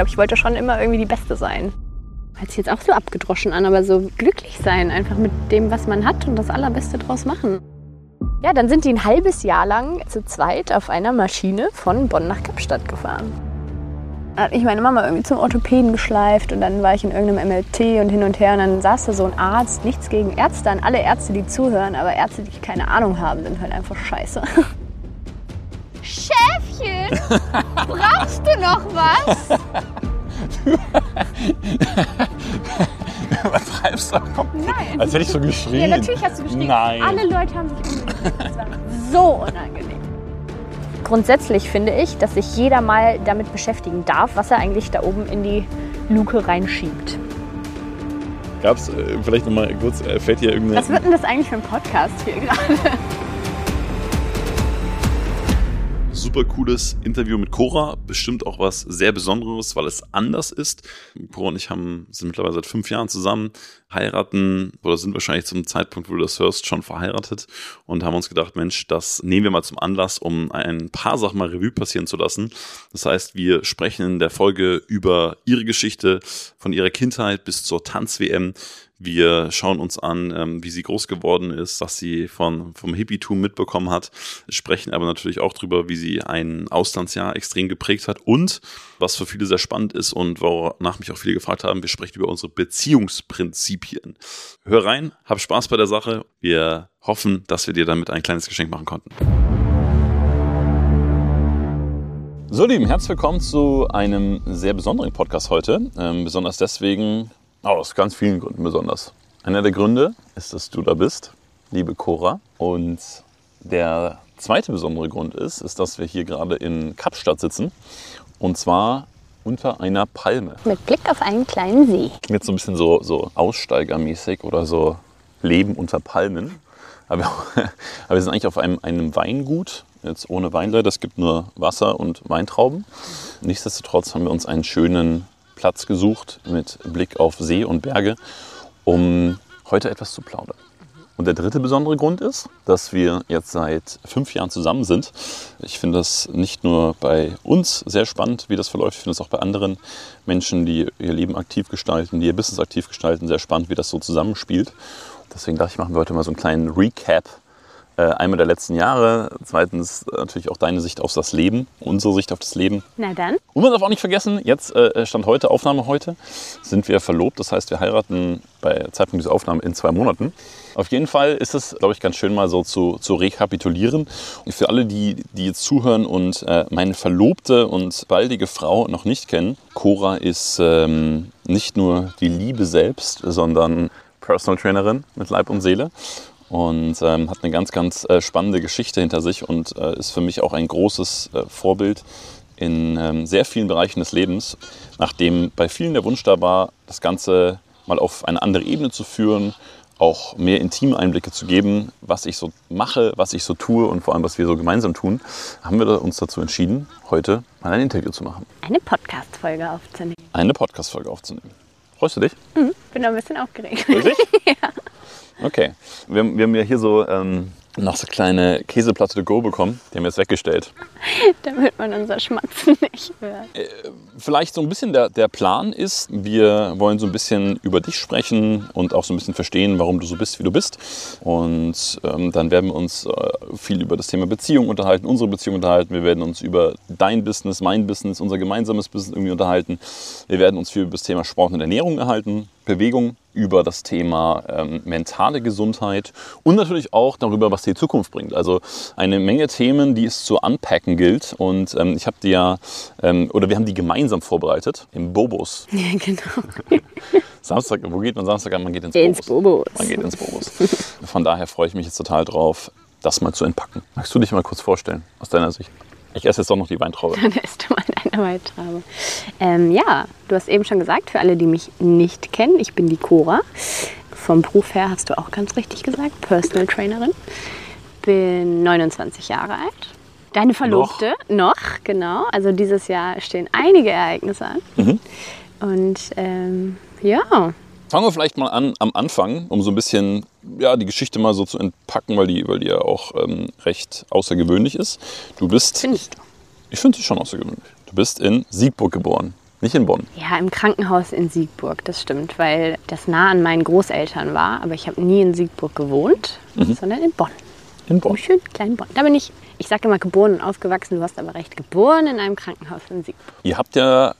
glaube, ich wollte schon immer irgendwie die Beste sein. Hört sich jetzt auch so abgedroschen an, aber so glücklich sein, einfach mit dem, was man hat und das Allerbeste draus machen. Ja, dann sind die ein halbes Jahr lang zu zweit auf einer Maschine von Bonn nach Kapstadt gefahren. Dann hat mich meine Mama irgendwie zum Orthopäden geschleift und dann war ich in irgendeinem MLT und hin und her und dann saß da so ein Arzt, nichts gegen Ärzte an alle Ärzte, die zuhören, aber Ärzte, die keine Ahnung haben, sind halt einfach scheiße. Schäfchen, brauchst du noch was? Übertreibst du? Nein. Als hätte ich so geschrien. Ja, natürlich hast du geschrien. Nein. Alle Leute haben sich umgedreht. Das war so unangenehm. Grundsätzlich finde ich, dass sich jeder mal damit beschäftigen darf, was er eigentlich da oben in die Luke reinschiebt. Gab es äh, vielleicht nochmal kurz, äh, fällt dir irgendeine. Was wird denn das eigentlich für ein Podcast hier gerade? Super cooles Interview mit Cora. Bestimmt auch was sehr Besonderes, weil es anders ist. Cora und ich haben, sind mittlerweile seit fünf Jahren zusammen, heiraten oder sind wahrscheinlich zum Zeitpunkt, wo du das hörst, schon verheiratet und haben uns gedacht, Mensch, das nehmen wir mal zum Anlass, um ein paar Sachen mal Revue passieren zu lassen. Das heißt, wir sprechen in der Folge über ihre Geschichte von ihrer Kindheit bis zur Tanz-WM wir schauen uns an, ähm, wie sie groß geworden ist, was sie von, vom Hippietum mitbekommen hat, sprechen aber natürlich auch darüber, wie sie ein Auslandsjahr extrem geprägt hat und was für viele sehr spannend ist und wonach mich auch viele gefragt haben, wir sprechen über unsere Beziehungsprinzipien. Hör rein, hab Spaß bei der Sache. Wir hoffen, dass wir dir damit ein kleines Geschenk machen konnten. So, Lieben, herzlich willkommen zu einem sehr besonderen Podcast heute. Ähm, besonders deswegen, aus ganz vielen Gründen besonders. Einer der Gründe ist, dass du da bist, liebe Cora. Und der zweite besondere Grund ist, ist, dass wir hier gerade in Kapstadt sitzen. Und zwar unter einer Palme. Mit Blick auf einen kleinen See. Jetzt so ein bisschen so, so aussteigermäßig oder so Leben unter Palmen. Aber, aber wir sind eigentlich auf einem, einem Weingut, jetzt ohne Weinleiter. Es gibt nur Wasser und Weintrauben. Nichtsdestotrotz haben wir uns einen schönen Platz gesucht mit Blick auf See und Berge, um heute etwas zu plaudern. Und der dritte besondere Grund ist, dass wir jetzt seit fünf Jahren zusammen sind. Ich finde das nicht nur bei uns sehr spannend, wie das verläuft. Ich finde es auch bei anderen Menschen, die ihr Leben aktiv gestalten, die ihr Business aktiv gestalten, sehr spannend, wie das so zusammenspielt. Deswegen dachte ich, machen wir heute mal so einen kleinen Recap einmal der letzten Jahre, zweitens natürlich auch deine Sicht auf das Leben, unsere Sicht auf das Leben. Na dann. Und man darf auch nicht vergessen, jetzt äh, stand heute, Aufnahme heute, sind wir verlobt. Das heißt, wir heiraten bei Zeitpunkt dieser Aufnahme in zwei Monaten. Auf jeden Fall ist es, glaube ich, ganz schön mal so zu, zu rekapitulieren. Und für alle, die, die jetzt zuhören und äh, meine verlobte und baldige Frau noch nicht kennen, Cora ist ähm, nicht nur die Liebe selbst, sondern Personal Trainerin mit Leib und Seele und ähm, hat eine ganz, ganz äh, spannende Geschichte hinter sich und äh, ist für mich auch ein großes äh, Vorbild in ähm, sehr vielen Bereichen des Lebens, nachdem bei vielen der Wunsch da war, das Ganze mal auf eine andere Ebene zu führen, auch mehr intime Einblicke zu geben, was ich so mache, was ich so tue und vor allem, was wir so gemeinsam tun, haben wir uns dazu entschieden, heute mal ein Interview zu machen. Eine Podcast-Folge aufzunehmen. Eine Podcast-Folge aufzunehmen. Freust du dich? Mhm, bin ein bisschen aufgeregt. Wirklich? ja. Okay. Wir, wir haben ja hier so ähm, noch so kleine Käseplatte to go bekommen. Die haben wir jetzt weggestellt. Damit man unser Schmatzen nicht hört. Äh, vielleicht so ein bisschen der, der Plan ist, wir wollen so ein bisschen über dich sprechen und auch so ein bisschen verstehen, warum du so bist, wie du bist. Und ähm, dann werden wir uns äh, viel über das Thema Beziehung unterhalten, unsere Beziehung unterhalten. Wir werden uns über dein Business, mein Business, unser gemeinsames Business irgendwie unterhalten. Wir werden uns viel über das Thema Sport und Ernährung erhalten, Bewegung, über das Thema ähm, mentale Gesundheit und natürlich auch darüber, was die Zukunft bringt. Also eine Menge Themen, die es zu unpacken gilt. Und ähm, ich habe die ja, ähm, oder wir haben die gemeinsam vorbereitet im Bobos. Ja, genau. Samstag, wo geht man Samstag an? Man geht ins, Ins Bobos. Bobos. Man geht ins Bobos. Von daher freue ich mich jetzt total drauf, das mal zu entpacken. Magst du dich mal kurz vorstellen, aus deiner Sicht? Ich esse jetzt doch noch die Weintraube. Dann isst du mal deine Weintraube. Ähm, ja, du hast eben schon gesagt, für alle, die mich nicht kennen, ich bin die Cora. Vom Beruf her hast du auch ganz richtig gesagt, Personal Trainerin. Bin 29 Jahre alt. Deine Verlobte? Noch, genau. Also dieses Jahr stehen einige Ereignisse an. Mhm. Und ähm, ja, Fangen wir vielleicht mal an am Anfang, um so ein bisschen ja, die Geschichte mal so zu entpacken, weil die, weil die ja auch ähm, recht außergewöhnlich ist. Du bist. findest du. Ich finde sie schon außergewöhnlich. Du bist in Siegburg geboren. Nicht in Bonn. Ja, im Krankenhaus in Siegburg, das stimmt, weil das nah an meinen Großeltern war. Aber ich habe nie in Siegburg gewohnt, sondern in Bonn. In Bonn. Im schönen kleinen Bonn. Da bin ich, ich sage immer geboren und aufgewachsen, du hast aber recht, geboren in einem Krankenhaus in Siegburg. Ihr habt ja,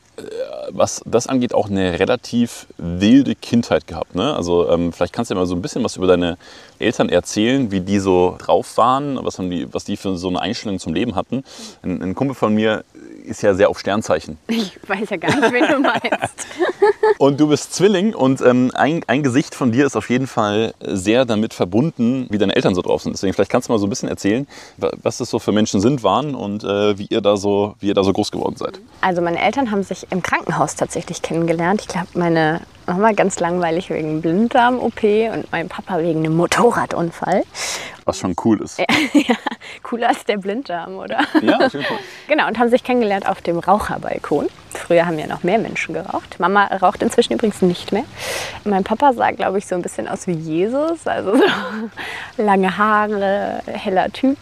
was das angeht, auch eine relativ wilde Kindheit gehabt. Ne? Also ähm, vielleicht kannst du ja mal so ein bisschen was über deine Eltern erzählen, wie die so drauf waren, was, haben die, was die für so eine Einstellung zum Leben hatten. Ein, ein Kumpel von mir ist ja sehr auf Sternzeichen. Ich weiß ja gar nicht, wen du meinst. Und du bist Zwilling und ähm, ein, ein Gesicht von dir ist auf jeden Fall sehr damit verbunden, wie deine Eltern so drauf sind. Deswegen vielleicht kannst du mal so ein bisschen erzählen, wa- was das so für Menschen sind, waren und äh, wie, ihr da so, wie ihr da so groß geworden seid. Also meine Eltern haben sich im Krankenhaus tatsächlich kennengelernt. Ich glaube, meine Mama ganz langweilig wegen Blinddarm-OP und mein Papa wegen einem Motorradunfall. Was schon cool ist. ja, cooler als der Blinddarm, oder? Ja, jeden Fall. Genau, und haben sich kennengelernt auf dem Raucherbalkon. Früher haben ja noch mehr Menschen geraucht. Mama raucht inzwischen übrigens nicht mehr. Mein Papa sah, glaube ich, so ein bisschen aus wie Jesus. Also so lange Haare, heller Typ.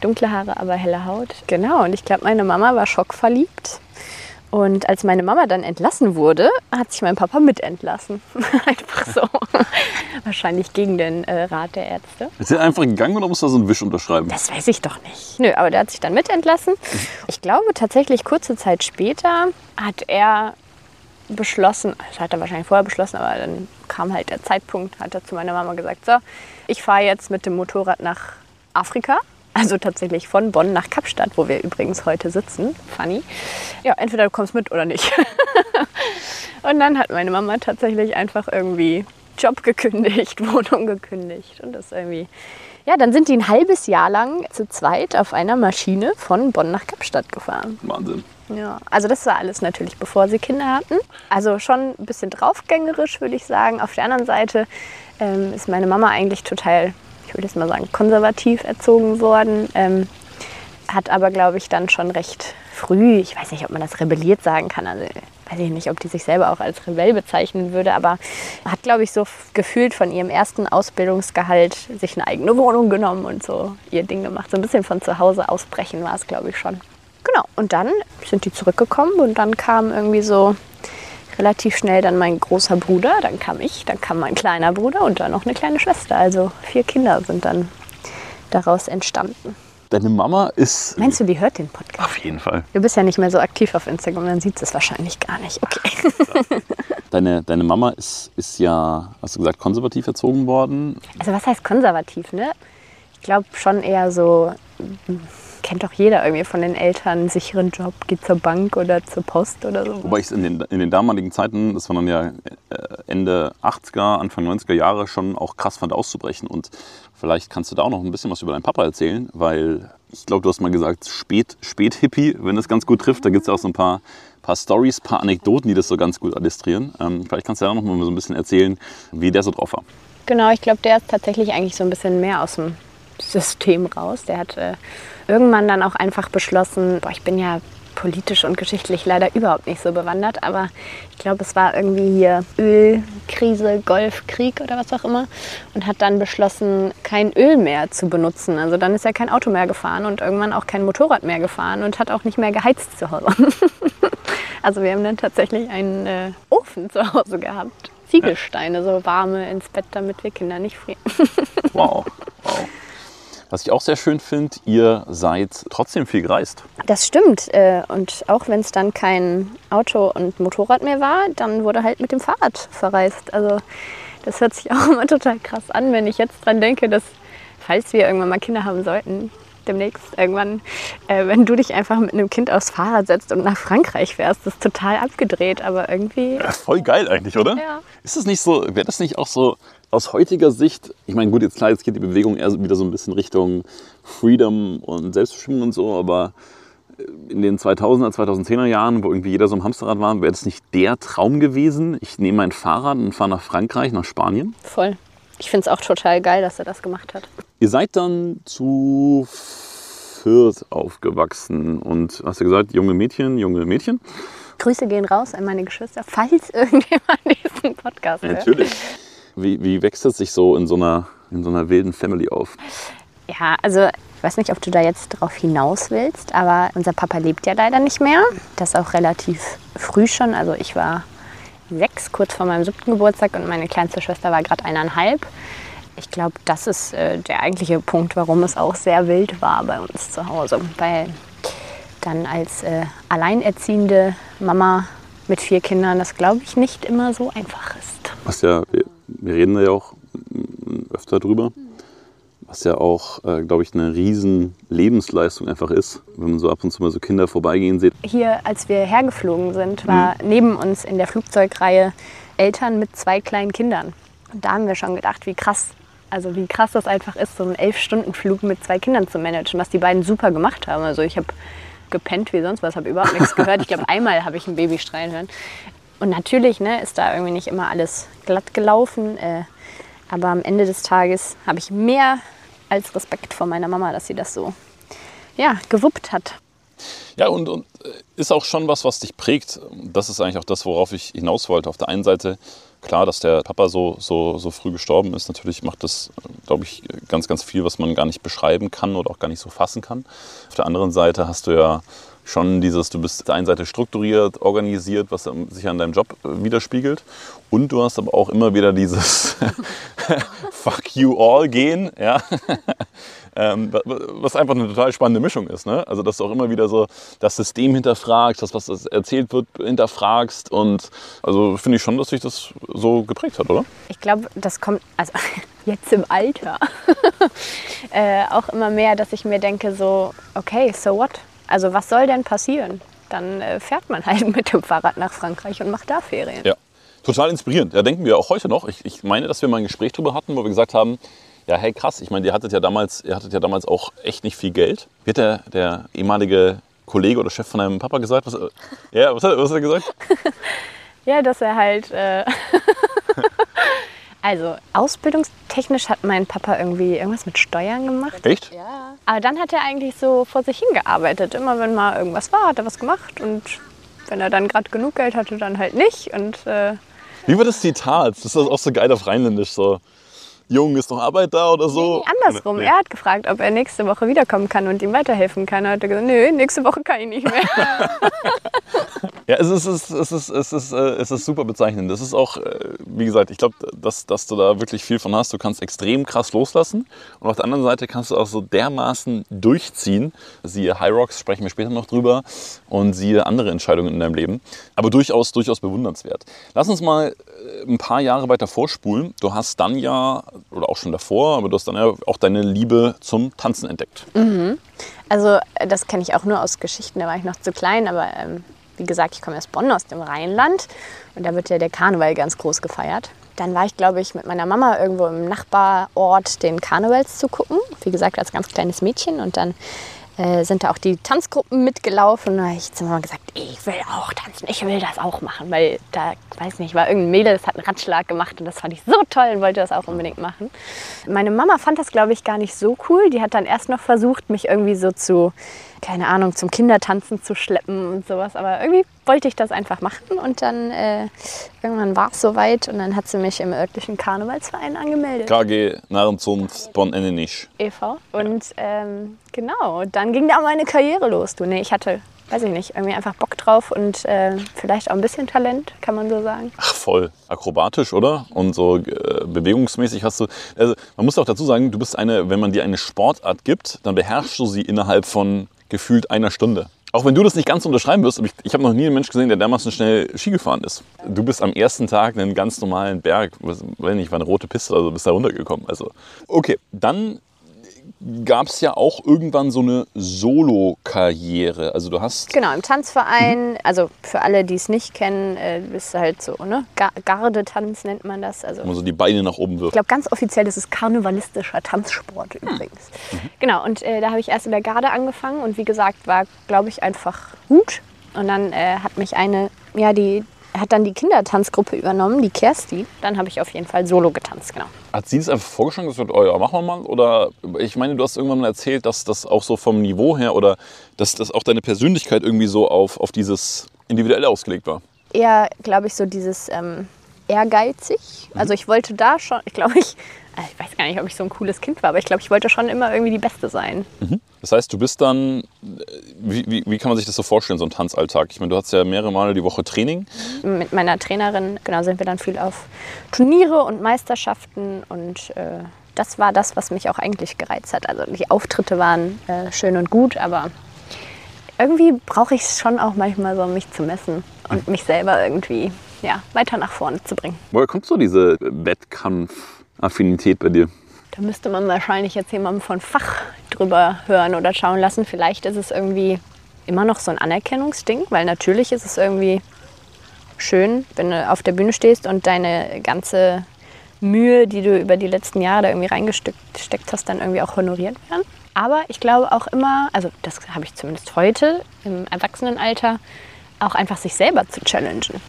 Dunkle Haare, aber helle Haut. Genau, und ich glaube, meine Mama war schockverliebt. Und als meine Mama dann entlassen wurde, hat sich mein Papa mitentlassen. Einfach so. Wahrscheinlich gegen den äh, Rat der Ärzte. Ist er einfach gegangen oder muss er so einen Wisch unterschreiben? Das weiß ich doch nicht. Nö, aber der hat sich dann mitentlassen. Ich glaube tatsächlich kurze Zeit später hat er beschlossen, das hat er wahrscheinlich vorher beschlossen, aber dann kam halt der Zeitpunkt, hat er zu meiner Mama gesagt, so, ich fahre jetzt mit dem Motorrad nach Afrika. Also tatsächlich von Bonn nach Kapstadt, wo wir übrigens heute sitzen. Funny. Ja, entweder du kommst mit oder nicht. Und dann hat meine Mama tatsächlich einfach irgendwie Job gekündigt, Wohnung gekündigt und das irgendwie. Ja, dann sind die ein halbes Jahr lang zu zweit auf einer Maschine von Bonn nach Kapstadt gefahren. Wahnsinn. Ja, also das war alles natürlich, bevor sie Kinder hatten. Also schon ein bisschen draufgängerisch, würde ich sagen. Auf der anderen Seite ähm, ist meine Mama eigentlich total, ich würde jetzt mal sagen, konservativ erzogen worden. Ähm, hat aber, glaube ich, dann schon recht früh, ich weiß nicht, ob man das rebelliert sagen kann, also weiß ich nicht, ob die sich selber auch als Rebell bezeichnen würde, aber hat, glaube ich, so gefühlt von ihrem ersten Ausbildungsgehalt sich eine eigene Wohnung genommen und so ihr Ding gemacht. So ein bisschen von zu Hause ausbrechen war es, glaube ich, schon. Genau, und dann sind die zurückgekommen und dann kam irgendwie so relativ schnell dann mein großer Bruder, dann kam ich, dann kam mein kleiner Bruder und dann noch eine kleine Schwester. Also vier Kinder sind dann daraus entstanden. Deine Mama ist. Meinst du, die hört den Podcast? Auf jeden Fall. Du bist ja nicht mehr so aktiv auf Instagram, dann sieht sie es wahrscheinlich gar nicht. Okay. Deine, deine Mama ist, ist ja, hast du gesagt, konservativ erzogen worden. Also was heißt konservativ, ne? Ich glaube schon eher so, kennt doch jeder irgendwie von den Eltern, einen sicheren Job, geht zur Bank oder zur Post oder so. Wobei ich es in den, in den damaligen Zeiten, das waren dann ja äh, Ende 80er, Anfang 90er Jahre, schon auch krass fand auszubrechen. Und vielleicht kannst du da auch noch ein bisschen was über deinen Papa erzählen, weil ich glaube, du hast mal gesagt, spät, spät Hippie, wenn das ganz gut trifft. Da gibt es ja auch so ein paar, paar Stories, paar Anekdoten, die das so ganz gut illustrieren. Ähm, vielleicht kannst du da auch noch mal so ein bisschen erzählen, wie der so drauf war. Genau, ich glaube, der ist tatsächlich eigentlich so ein bisschen mehr aus dem System raus. Der hat äh, irgendwann dann auch einfach beschlossen, boah, ich bin ja politisch und geschichtlich leider überhaupt nicht so bewandert, aber ich glaube, es war irgendwie hier Ölkrise, Golfkrieg oder was auch immer und hat dann beschlossen, kein Öl mehr zu benutzen. Also dann ist er kein Auto mehr gefahren und irgendwann auch kein Motorrad mehr gefahren und hat auch nicht mehr geheizt zu Hause. also wir haben dann tatsächlich einen äh, Ofen zu Hause gehabt. Ziegelsteine, so warme ins Bett, damit wir Kinder nicht frieren. Wow. wow. Was ich auch sehr schön finde, ihr seid trotzdem viel gereist. Das stimmt. äh, Und auch wenn es dann kein Auto und Motorrad mehr war, dann wurde halt mit dem Fahrrad verreist. Also das hört sich auch immer total krass an, wenn ich jetzt dran denke, dass falls wir irgendwann mal Kinder haben sollten, demnächst irgendwann, äh, wenn du dich einfach mit einem Kind aufs Fahrrad setzt und nach Frankreich fährst, das ist total abgedreht, aber irgendwie. Ja, voll geil eigentlich, oder? Ja. Ist das nicht so, wäre das nicht auch so aus heutiger Sicht, ich meine, gut, jetzt klar, jetzt geht die Bewegung eher wieder so ein bisschen Richtung Freedom und Selbstbestimmung und so, aber in den 2000er, 2010er Jahren, wo irgendwie jeder so am Hamsterrad war, wäre das nicht der Traum gewesen? Ich nehme mein Fahrrad und fahre nach Frankreich, nach Spanien. Voll. Ich finde es auch total geil, dass er das gemacht hat. Ihr seid dann zu Fürth aufgewachsen und hast du gesagt, junge Mädchen, junge Mädchen? Grüße gehen raus an meine Geschwister, falls irgendjemand diesen Podcast hört. Natürlich. Wie, wie wächst es sich so in so einer, in so einer wilden Family auf? Ja, also Ich weiß nicht, ob du da jetzt drauf hinaus willst, aber unser Papa lebt ja leider nicht mehr. Das auch relativ früh schon. Also ich war sechs, kurz vor meinem siebten Geburtstag und meine kleinste Schwester war gerade eineinhalb. Ich glaube, das ist äh, der eigentliche Punkt, warum es auch sehr wild war bei uns zu Hause. Weil dann als äh, alleinerziehende Mama mit vier Kindern das, glaube ich, nicht immer so einfach ist. Was ja, wir, reden da ja auch öfter drüber, was ja auch, äh, glaube ich, eine riesen Lebensleistung einfach ist, wenn man so ab und zu mal so Kinder vorbeigehen sieht. Hier, als wir hergeflogen sind, war neben uns in der Flugzeugreihe Eltern mit zwei kleinen Kindern. Und da haben wir schon gedacht, wie krass, also wie krass das einfach ist, so einen Elf-Stunden-Flug mit zwei Kindern zu managen, was die beiden super gemacht haben. Also ich habe gepennt wie sonst was, habe überhaupt nichts gehört. Ich glaube, einmal habe ich ein Baby schreien hören. Und natürlich ne, ist da irgendwie nicht immer alles glatt gelaufen. Äh, aber am Ende des Tages habe ich mehr als Respekt vor meiner Mama, dass sie das so ja, gewuppt hat. Ja, und, und äh, ist auch schon was, was dich prägt. Das ist eigentlich auch das, worauf ich hinaus wollte. Auf der einen Seite klar, dass der Papa so, so, so früh gestorben ist. Natürlich macht das, glaube ich, ganz, ganz viel, was man gar nicht beschreiben kann oder auch gar nicht so fassen kann. Auf der anderen Seite hast du ja schon dieses, du bist auf der einen Seite strukturiert, organisiert, was sich an deinem Job äh, widerspiegelt. Und du hast aber auch immer wieder dieses Fuck you all gehen, ja. Ähm, was einfach eine total spannende Mischung ist. Ne? Also, dass du auch immer wieder so das System hinterfragst, das, was erzählt wird, hinterfragst. Und also finde ich schon, dass sich das so geprägt hat, oder? Ich glaube, das kommt, also jetzt im Alter, äh, auch immer mehr, dass ich mir denke, so, okay, so what? Also, was soll denn passieren? Dann äh, fährt man halt mit dem Fahrrad nach Frankreich und macht da Ferien. Ja, total inspirierend. Da denken wir auch heute noch. Ich, ich meine, dass wir mal ein Gespräch darüber hatten, wo wir gesagt haben, ja, hey, krass. Ich meine, ihr hattet ja damals, ihr hattet ja damals auch echt nicht viel Geld. Wie hat der, der ehemalige Kollege oder Chef von deinem Papa gesagt? Was, äh, ja, was hat, was hat er gesagt? ja, dass er halt. Äh also, ausbildungstechnisch hat mein Papa irgendwie irgendwas mit Steuern gemacht. Echt? Ja. Aber dann hat er eigentlich so vor sich hingearbeitet. Immer wenn mal irgendwas war, hat er was gemacht. Und wenn er dann gerade genug Geld hatte, dann halt nicht. Und. Äh Wie war das Zitat? Das ist auch so geil auf Rheinländisch. So. Jung, ist noch Arbeit da oder so? Nee, andersrum. Nee. Er hat gefragt, ob er nächste Woche wiederkommen kann und ihm weiterhelfen kann. Er hat gesagt, nö, nächste Woche kann ich nicht mehr. ja, es ist, es, ist, es, ist, es, ist, äh, es ist super bezeichnend. Das ist auch, äh, wie gesagt, ich glaube, dass, dass du da wirklich viel von hast. Du kannst extrem krass loslassen und auf der anderen Seite kannst du auch so dermaßen durchziehen. Siehe High Rocks, sprechen wir später noch drüber und siehe andere Entscheidungen in deinem Leben. Aber durchaus, durchaus bewundernswert. Lass uns mal äh, ein paar Jahre weiter vorspulen. Du hast dann ja oder auch schon davor, aber du hast dann ja auch deine Liebe zum Tanzen entdeckt. Mhm. Also das kenne ich auch nur aus Geschichten, da war ich noch zu klein, aber ähm, wie gesagt, ich komme aus Bonn, aus dem Rheinland und da wird ja der Karneval ganz groß gefeiert. Dann war ich, glaube ich, mit meiner Mama irgendwo im Nachbarort den Karnevals zu gucken. Wie gesagt, als ganz kleines Mädchen. Und dann äh, sind da auch die Tanzgruppen mitgelaufen. Da habe ich zu Mama gesagt, ich will auch tanzen, ich will das auch machen. Weil da, weiß nicht, war irgendein Mädel, das hat einen Ratschlag gemacht und das fand ich so toll und wollte das auch unbedingt machen. Meine Mama fand das, glaube ich, gar nicht so cool. Die hat dann erst noch versucht, mich irgendwie so zu keine Ahnung, zum Kindertanzen zu schleppen und sowas. Aber irgendwie wollte ich das einfach machen und dann äh, irgendwann war es soweit und dann hat sie mich im örtlichen Karnevalsverein angemeldet. KG Narrenzunft Bonn Ennenisch. e.V. Und ähm, genau, dann ging da meine Karriere los. Du, nee, ich hatte weiß ich nicht, irgendwie einfach Bock drauf und äh, vielleicht auch ein bisschen Talent, kann man so sagen. Ach, voll. Akrobatisch, oder? Und so äh, bewegungsmäßig hast du. Also, man muss auch dazu sagen, du bist eine, wenn man dir eine Sportart gibt, dann beherrschst du sie innerhalb von gefühlt einer Stunde. Auch wenn du das nicht ganz unterschreiben wirst, ich, ich habe noch nie einen Menschen gesehen, der dermaßen schnell Ski gefahren ist. Du bist am ersten Tag einen ganz normalen Berg, wenn nicht, war eine rote Piste, also bist da runtergekommen. Also, okay, dann gab es ja auch irgendwann so eine Solo-Karriere. Also du hast. Genau, im Tanzverein, mhm. also für alle, die es nicht kennen, äh, bist du halt so, ne? Gardetanz nennt man das. Also, Wo man so die Beine nach oben wirft. Ich glaube, ganz offiziell ist es karnevalistischer Tanzsport hm. übrigens. Mhm. Genau, und äh, da habe ich erst in der Garde angefangen und wie gesagt, war, glaube ich, einfach gut. Und dann äh, hat mich eine, ja, die, hat dann die Kindertanzgruppe übernommen, die Kersti. Dann habe ich auf jeden Fall solo getanzt, genau. Hat sie das einfach vorgeschlagen, gesagt, oh ja, machen wir mal? Oder ich meine, du hast irgendwann mal erzählt, dass das auch so vom Niveau her oder dass das auch deine Persönlichkeit irgendwie so auf, auf dieses Individuelle ausgelegt war. Eher, glaube ich, so dieses, ähm, ehrgeizig. Also ich wollte da schon, ich glaube, ich, äh, ich weiß gar nicht, ob ich so ein cooles Kind war, aber ich glaube, ich wollte schon immer irgendwie die Beste sein. Das heißt, du bist dann, äh, wie, wie, wie kann man sich das so vorstellen, so ein Tanzalltag? Ich meine, du hast ja mehrere Male die Woche Training. Mit meiner Trainerin, genau, sind wir dann viel auf Turniere und Meisterschaften und äh, das war das, was mich auch eigentlich gereizt hat. Also die Auftritte waren äh, schön und gut, aber irgendwie brauche ich es schon auch manchmal so, mich zu messen und mich selber irgendwie ja, weiter nach vorne zu bringen. Woher kommt so diese Wettkampfaffinität bei dir? Da müsste man wahrscheinlich jetzt jemanden von Fach drüber hören oder schauen lassen. Vielleicht ist es irgendwie immer noch so ein Anerkennungsding, weil natürlich ist es irgendwie schön, wenn du auf der Bühne stehst und deine ganze Mühe, die du über die letzten Jahre da irgendwie reingesteckt hast, dann irgendwie auch honoriert werden. Aber ich glaube auch immer, also das habe ich zumindest heute im Erwachsenenalter, auch einfach sich selber zu challengen.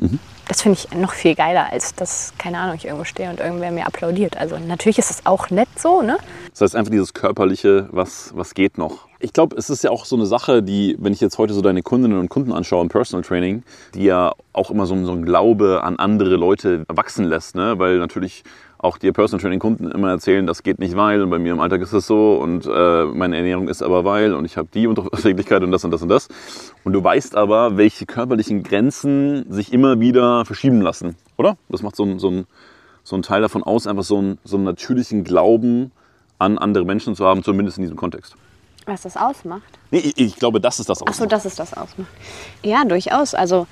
Das finde ich noch viel geiler, als dass, keine Ahnung, ich irgendwo stehe und irgendwer mir applaudiert. Also natürlich ist es auch nett so, ne? Das heißt einfach dieses körperliche, was, was geht noch. Ich glaube, es ist ja auch so eine Sache, die, wenn ich jetzt heute so deine Kundinnen und Kunden anschaue im Personal Training, die ja auch immer so, so ein Glaube an andere Leute wachsen lässt, ne? weil natürlich auch die Personal Training Kunden immer erzählen, das geht nicht weil und bei mir im Alltag ist es so und äh, meine Ernährung ist aber weil und ich habe die Unverträglichkeit und das und das und das. Und du weißt aber, welche körperlichen Grenzen sich immer wieder verschieben lassen, oder? Das macht so ein, so ein, so ein Teil davon aus, einfach so einen, so einen natürlichen Glauben an andere Menschen zu haben, zumindest in diesem Kontext. Was das ausmacht. Nee, ich, ich glaube, das ist das auch. Ach so, das ist das ausmacht. Ja, durchaus. Also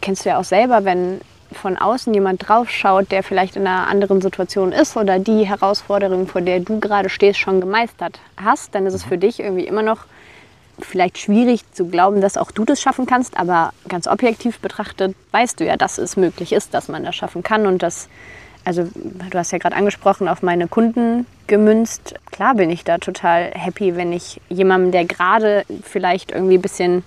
kennst du ja auch selber, wenn von außen jemand draufschaut, der vielleicht in einer anderen Situation ist oder die Herausforderung, vor der du gerade stehst, schon gemeistert hast, dann ist es für dich irgendwie immer noch vielleicht schwierig zu glauben, dass auch du das schaffen kannst, aber ganz objektiv betrachtet weißt du ja, dass es möglich ist, dass man das schaffen kann und dass, also du hast ja gerade angesprochen, auf meine Kunden gemünzt. Klar bin ich da total happy, wenn ich jemandem, der gerade vielleicht irgendwie ein bisschen,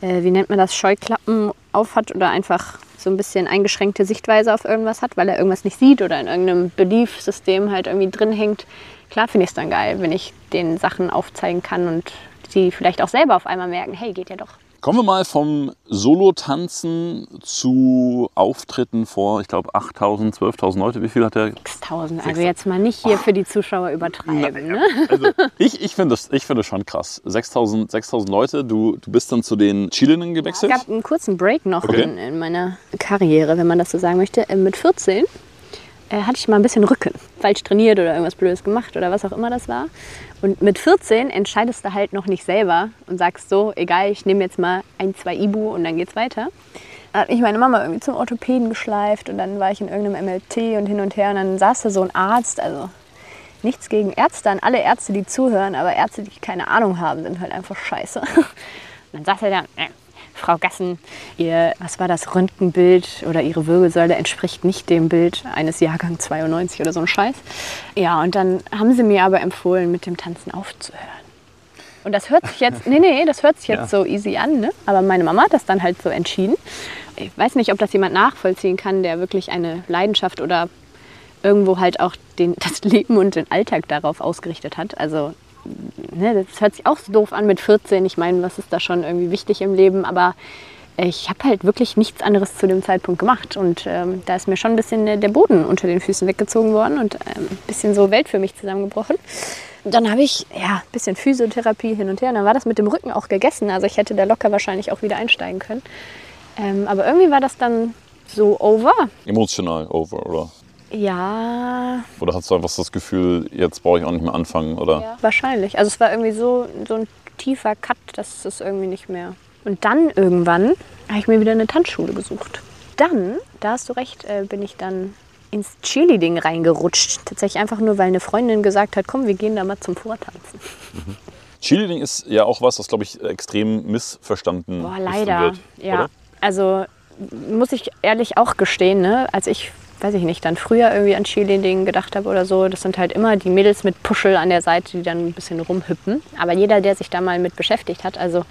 äh, wie nennt man das, Scheuklappen aufhat oder einfach so ein bisschen eingeschränkte Sichtweise auf irgendwas hat, weil er irgendwas nicht sieht oder in irgendeinem Belief-System halt irgendwie drin hängt. Klar finde ich es dann geil, wenn ich den Sachen aufzeigen kann und die vielleicht auch selber auf einmal merken, hey, geht ja doch. Kommen wir mal vom Solo-Tanzen zu Auftritten vor, ich glaube, 8.000, 12.000 Leute. Wie viel hat der? 6000. Also jetzt mal nicht hier für die Zuschauer übertreiben. Ne? Also, ich ich finde das, ich finde das schon krass. 6.000 6.000 Leute, du, du bist dann zu den Chilinnen Es gewechselt. gab einen kurzen Break noch Okay. in, in meiner Karriere, wenn man das so sagen möchte. Äh, Mit 14 äh, hatte ich mal ein bisschen Rücken. Falsch trainiert oder irgendwas Blödes gemacht oder was auch immer das war. Und mit 14 entscheidest du halt noch nicht selber und sagst so, egal, ich nehme jetzt mal ein, zwei Ibu und dann geht's weiter. Dann hat mich meine Mama irgendwie zum Orthopäden geschleift und dann war ich in irgendeinem MLT und hin und her und dann saß da so ein Arzt, also nichts gegen Ärzte an alle Ärzte, die zuhören, aber Ärzte, die keine Ahnung haben, sind halt einfach scheiße. Und dann sagt er dann, äh, Frau Gassen, ihr, was war das, Röntgenbild oder ihre Wirbelsäule entspricht nicht dem Bild eines Jahrgang 92 oder so ein Scheiß. Ja, und dann haben sie mir aber empfohlen, mit dem Tanzen aufzuhören. Und das hört sich jetzt, nee, nee, das hört sich jetzt so easy an, ne? Aber meine Mama hat das dann halt so entschieden. Ich weiß nicht, ob das jemand nachvollziehen kann, der wirklich eine Leidenschaft oder irgendwo halt auch den, das Leben und den Alltag darauf ausgerichtet hat. Also, ne, das hört sich auch so doof an mit 14. Ich meine, was ist da schon irgendwie wichtig im Leben? Aber ich habe halt wirklich nichts anderes zu dem Zeitpunkt gemacht. Und ähm, da ist mir schon ein bisschen der der Boden unter den Füßen weggezogen worden und ähm, ein bisschen so Welt für mich zusammengebrochen. Dann habe ich ja ein bisschen Physiotherapie hin und her. Und dann war das mit dem Rücken auch gegessen. Also ich hätte da locker wahrscheinlich auch wieder einsteigen können. Ähm, aber irgendwie war das dann so over. Emotional over, oder? Ja, Oder hast du einfach das Gefühl, jetzt brauche ich auch nicht mehr anfangen, oder? wahrscheinlich. Also es war irgendwie so, so ein tiefer Cut, dass es irgendwie nicht mehr. Und dann irgendwann habe ich mir wieder eine Tanzschule gesucht. Dann, da hast du recht, äh, bin ich dann ins Cheerleading reingerutscht. Tatsächlich einfach nur, weil eine Freundin gesagt hat, komm, wir gehen da mal zum Vortanzen. Cheerleading ist ja auch was, was, glaube ich, extrem missverstanden Boah, leider. wird, ja. oder? Also muss ich ehrlich auch gestehen, ne? als ich, weiß ich nicht, dann früher irgendwie an Cheerleading gedacht habe oder so, das sind halt immer die Mädels mit Puschel an der Seite, die dann ein bisschen rumhüppen. Aber jeder, der sich da mal mit beschäftigt hat, also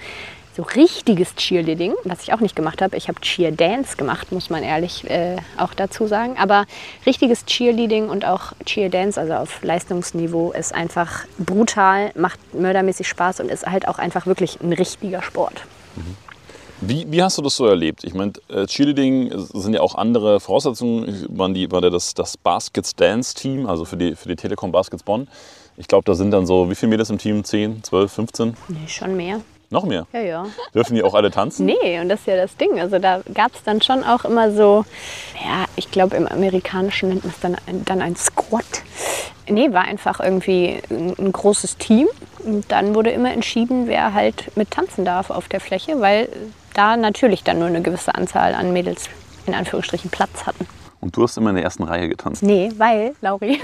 so richtiges Cheerleading, was ich auch nicht gemacht habe, ich habe Cheer Dance gemacht, muss man ehrlich äh, auch dazu sagen. Aber richtiges Cheerleading und auch Cheer Dance, also auf Leistungsniveau, ist einfach brutal, macht mördermäßig Spaß und ist halt auch einfach wirklich ein richtiger Sport. Wie, wie hast du das so erlebt? Ich meine, äh, Cheerleading sind ja auch andere Voraussetzungen. Waren die, war der das, das Baskets Dance Team, also für die, für die Telekom Baskets Bonn. Ich glaube, da sind dann so, wie viele Mädels im Team? 10, 12, 15? Nee, schon mehr. Noch mehr? Ja, ja. Dürfen die auch alle tanzen? Nee, und das ist ja das Ding. Also da gab es dann schon auch immer so, ja, ich glaube im Amerikanischen nennt man es dann, dann ein Squad. Nee, war einfach irgendwie ein, ein großes Team. Und dann wurde immer entschieden, wer halt mit tanzen darf auf der Fläche, weil da natürlich dann nur eine gewisse Anzahl an Mädels in Anführungsstrichen Platz hatten. Und du hast immer in der ersten Reihe getanzt. Nee, weil, Lauri,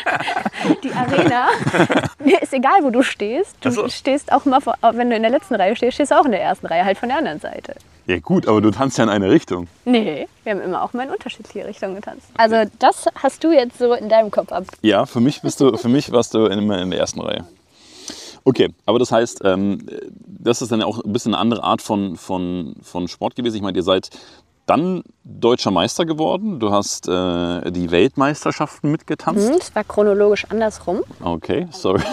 die Arena, mir ist egal, wo du stehst. Du so. stehst auch mal, vor, wenn du in der letzten Reihe stehst, stehst du auch in der ersten Reihe, halt von der anderen Seite. Ja gut, aber du tanzt ja in eine Richtung. Nee, wir haben immer auch mal in unterschiedliche Richtungen getanzt. Also das hast du jetzt so in deinem Kopf ab. Ja, für mich, bist du, für mich warst du immer in der ersten Reihe. Okay, aber das heißt, ähm, das ist dann ja auch ein bisschen eine andere Art von, von, von Sport gewesen. Ich meine, ihr seid dann deutscher Meister geworden. Du hast äh, die Weltmeisterschaften mitgetanzt. Hm, Es war chronologisch andersrum. Okay, sorry.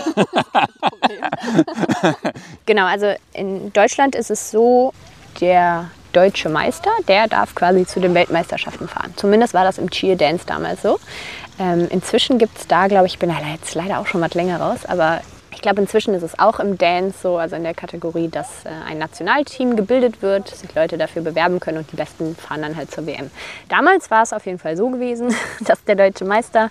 Genau, also in Deutschland ist es so, der deutsche Meister, der darf quasi zu den Weltmeisterschaften fahren. Zumindest war das im Cheer Dance damals so. Ähm, inzwischen gibt es da, glaube ich, ich bin da jetzt leider auch schon was länger raus, aber ich glaube, inzwischen ist es auch im Dance so, also in der Kategorie, dass äh, ein Nationalteam gebildet wird, sich Leute dafür bewerben können und die Besten fahren dann halt zur WM. Damals war es auf jeden Fall so gewesen, dass der deutsche Meister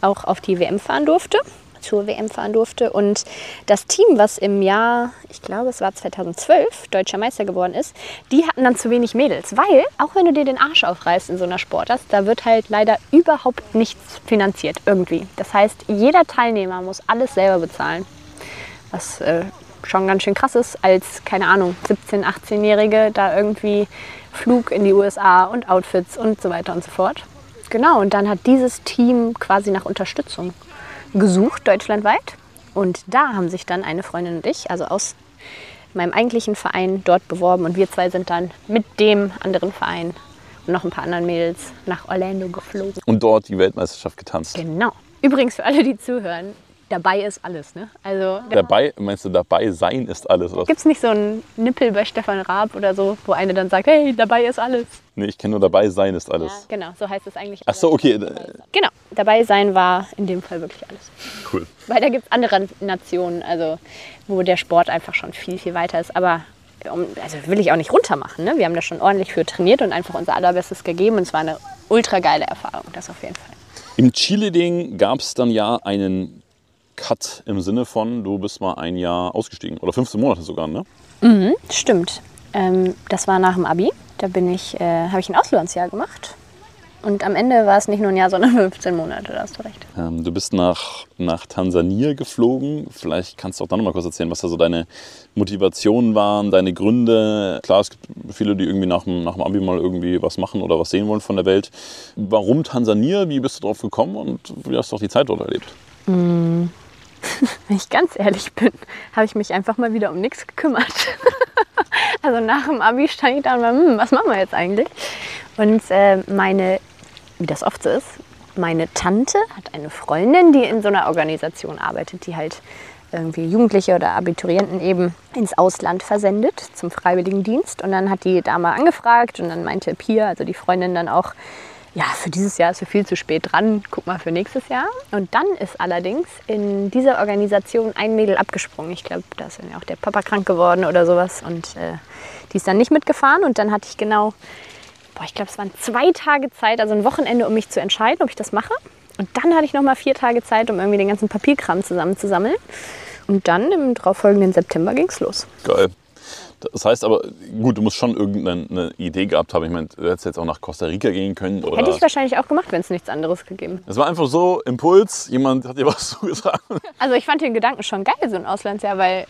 auch auf die WM fahren durfte zur WM fahren durfte. Und das Team, was im Jahr, ich glaube, es war 2012, deutscher Meister geworden ist, die hatten dann zu wenig Mädels. Weil, auch wenn du dir den Arsch aufreißt in so einer Sportart, da wird halt leider überhaupt nichts finanziert irgendwie. Das heißt, jeder Teilnehmer muss alles selber bezahlen. Was äh, schon ganz schön krass ist, als, keine Ahnung, 17-, 18-Jährige da irgendwie Flug in die USA und Outfits und so weiter und so fort. Genau, und dann hat dieses Team quasi nach Unterstützung gesucht, deutschlandweit. Und da haben sich dann eine Freundin und ich, also aus meinem eigentlichen Verein, dort beworben. Und wir zwei sind dann mit dem anderen Verein und noch ein paar anderen Mädels nach Orlando geflogen. Und dort die Weltmeisterschaft getanzt. Genau. Übrigens für alle, die zuhören, dabei ist alles. Ne? Also Dabei, meinst du, dabei sein ist alles? Gibt es nicht so einen Nippel bei Stefan Raab oder so, wo eine dann sagt, hey, dabei ist alles. Nee, ich kenne nur dabei sein ist alles. Ja, genau, so heißt es eigentlich. Ach so, okay. äh, Genau, dabei sein war in dem Fall wirklich alles. Cool. Weil da gibt es andere Nationen, also wo der Sport einfach schon viel, viel weiter ist. Aber also will ich auch nicht runtermachen. Ne? Wir haben da schon ordentlich für trainiert und einfach unser allerbestes gegeben. Und es war eine ultra geile Erfahrung, das auf jeden Fall. Im Cheerleading gab es dann ja einen Cut im Sinne von, du bist mal ein Jahr ausgestiegen. Oder 15 Monate sogar, ne? Stimmt. Ähm, das war nach dem Abi. Da bin ich, äh, habe ich ein Auslandsjahr gemacht. Und am Ende war es nicht nur ein Jahr, sondern 15 Monate, da hast du recht. Ähm, du bist nach, nach Tansania geflogen. Vielleicht kannst du auch da noch mal kurz erzählen, was da so deine Motivationen waren, deine Gründe. Klar, es gibt viele, die irgendwie nach dem, nach dem Abi mal irgendwie was machen oder was sehen wollen von der Welt. Warum Tansania? Wie bist du drauf gekommen und wie hast du auch die Zeit dort erlebt? Wenn ich ganz ehrlich bin, habe ich mich einfach mal wieder um nichts gekümmert. also nach dem Abi stand ich da und war, hm, was machen wir jetzt eigentlich? Und äh, meine, wie das oft so ist, meine Tante hat eine Freundin, die in so einer Organisation arbeitet, die halt irgendwie Jugendliche oder Abiturienten eben ins Ausland versendet zum Freiwilligendienst. Und dann hat die da mal angefragt und dann meinte Pia, also die Freundin dann auch, ja, für dieses Jahr ist du viel zu spät dran, guck mal für nächstes Jahr. Und dann ist allerdings in dieser Organisation ein Mädel abgesprungen. Ich glaube, da ist dann ja auch der Papa krank geworden oder sowas. Und äh, die ist dann nicht mitgefahren. Und dann hatte ich genau, boah, ich glaube, es waren zwei Tage Zeit, also ein Wochenende, um mich zu entscheiden, ob ich das mache. Und dann hatte ich noch mal vier Tage Zeit, um irgendwie den ganzen Papierkram zusammenzusammeln. Und dann im darauffolgenden September ging es los. Geil. Das heißt aber, gut, du musst schon irgendeine Idee gehabt haben. Ich meine, du hättest jetzt auch nach Costa Rica gehen können. Oder Hätte ich wahrscheinlich auch gemacht, wenn es nichts anderes gegeben hätte. Es war einfach so, Impuls, jemand hat dir was zugesagt. Also ich fand den Gedanken schon geil, so ein Auslandsjahr, weil,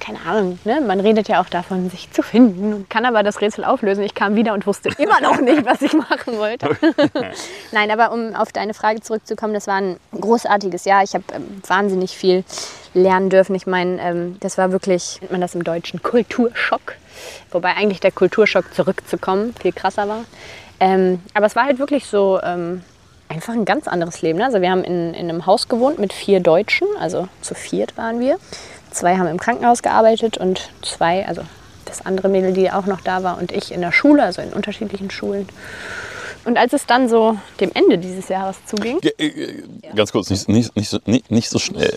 keine Ahnung, ne? man redet ja auch davon, sich zu finden kann aber das Rätsel auflösen. Ich kam wieder und wusste immer noch nicht, was ich machen wollte. Nein, aber um auf deine Frage zurückzukommen, das war ein großartiges Jahr. Ich habe ähm, wahnsinnig viel lernen dürfen. Ich meine, ähm, das war wirklich, nennt man das im Deutschen, Kulturschock. Wobei eigentlich der Kulturschock zurückzukommen viel krasser war. Ähm, aber es war halt wirklich so ähm, einfach ein ganz anderes Leben. Ne? Also wir haben in, in einem Haus gewohnt mit vier Deutschen, also zu viert waren wir. Zwei haben im Krankenhaus gearbeitet und zwei, also das andere Mädel, die auch noch da war, und ich in der Schule, also in unterschiedlichen Schulen. Und als es dann so dem Ende dieses Jahres zuging, Ge- äh, Ganz kurz, nicht, nicht, nicht, so, nicht, nicht so schnell.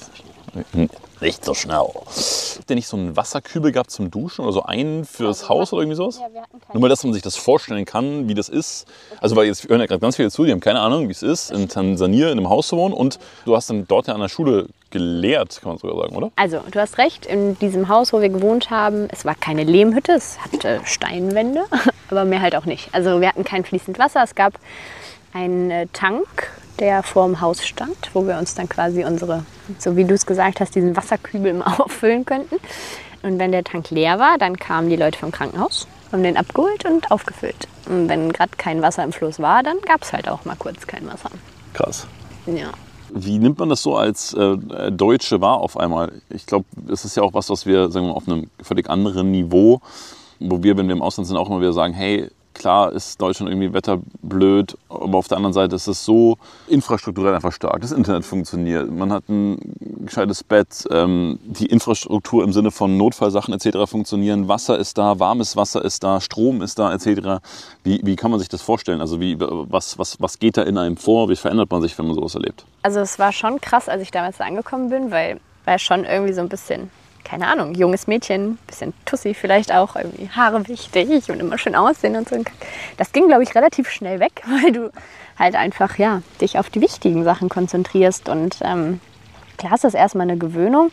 Nicht so schnell. Habt ihr nicht so einen Wasserkübel gehabt zum Duschen oder so einen fürs Haus oder irgendwie sowas? Ja, wir hatten keinen. Nur mal, dass man sich das vorstellen kann, wie das ist. Also, weil jetzt hören ja gerade ganz viele zu, die haben keine Ahnung, wie es ist, in Tansania in einem Haus zu wohnen. Und du hast dann dort ja an der Schule gelehrt, kann man sogar sagen, oder? Also, du hast recht, in diesem Haus, wo wir gewohnt haben, es war keine Lehmhütte, es hatte Steinwände, aber mehr halt auch nicht. Also, wir hatten kein fließend Wasser, es gab einen äh, Tank, der vorm Haus stand, wo wir uns dann quasi unsere, so wie du es gesagt hast, diesen Wasserkübel mal auffüllen könnten. Und wenn der Tank leer war, dann kamen die Leute vom Krankenhaus, haben den abgeholt und aufgefüllt. Und wenn gerade kein Wasser im Fluss war, dann gab es halt auch mal kurz kein Wasser. Krass. Ja. Wie nimmt man das so als äh, Deutsche wahr auf einmal? Ich glaube, das ist ja auch was, was wir sagen wir, mal, auf einem völlig anderen Niveau, wo wir, wenn wir im Ausland sind, auch immer wieder sagen, hey, klar ist Deutschland irgendwie wetterblöd, aber auf der anderen Seite ist es so infrastrukturell einfach stark. Das Internet funktioniert, man hat ein gescheites Bett, ähm, die Infrastruktur im Sinne von Notfallsachen etc. funktionieren, Wasser ist da, warmes Wasser ist da, Strom ist da etc. Wie, wie kann man sich das vorstellen? Also wie, was, was, was geht da in einem vor? Wie verändert man sich, wenn man sowas erlebt? Also es war schon krass, als ich damals da angekommen bin, weil war schon irgendwie so ein bisschen, keine Ahnung, junges Mädchen, bisschen Tussi vielleicht auch, irgendwie Haare wichtig und immer schön aussehen und so. Das ging, glaube ich, relativ schnell weg, weil du halt einfach, ja, dich auf die wichtigen Sachen konzentrierst und ähm, klar ist das erstmal eine Gewöhnung.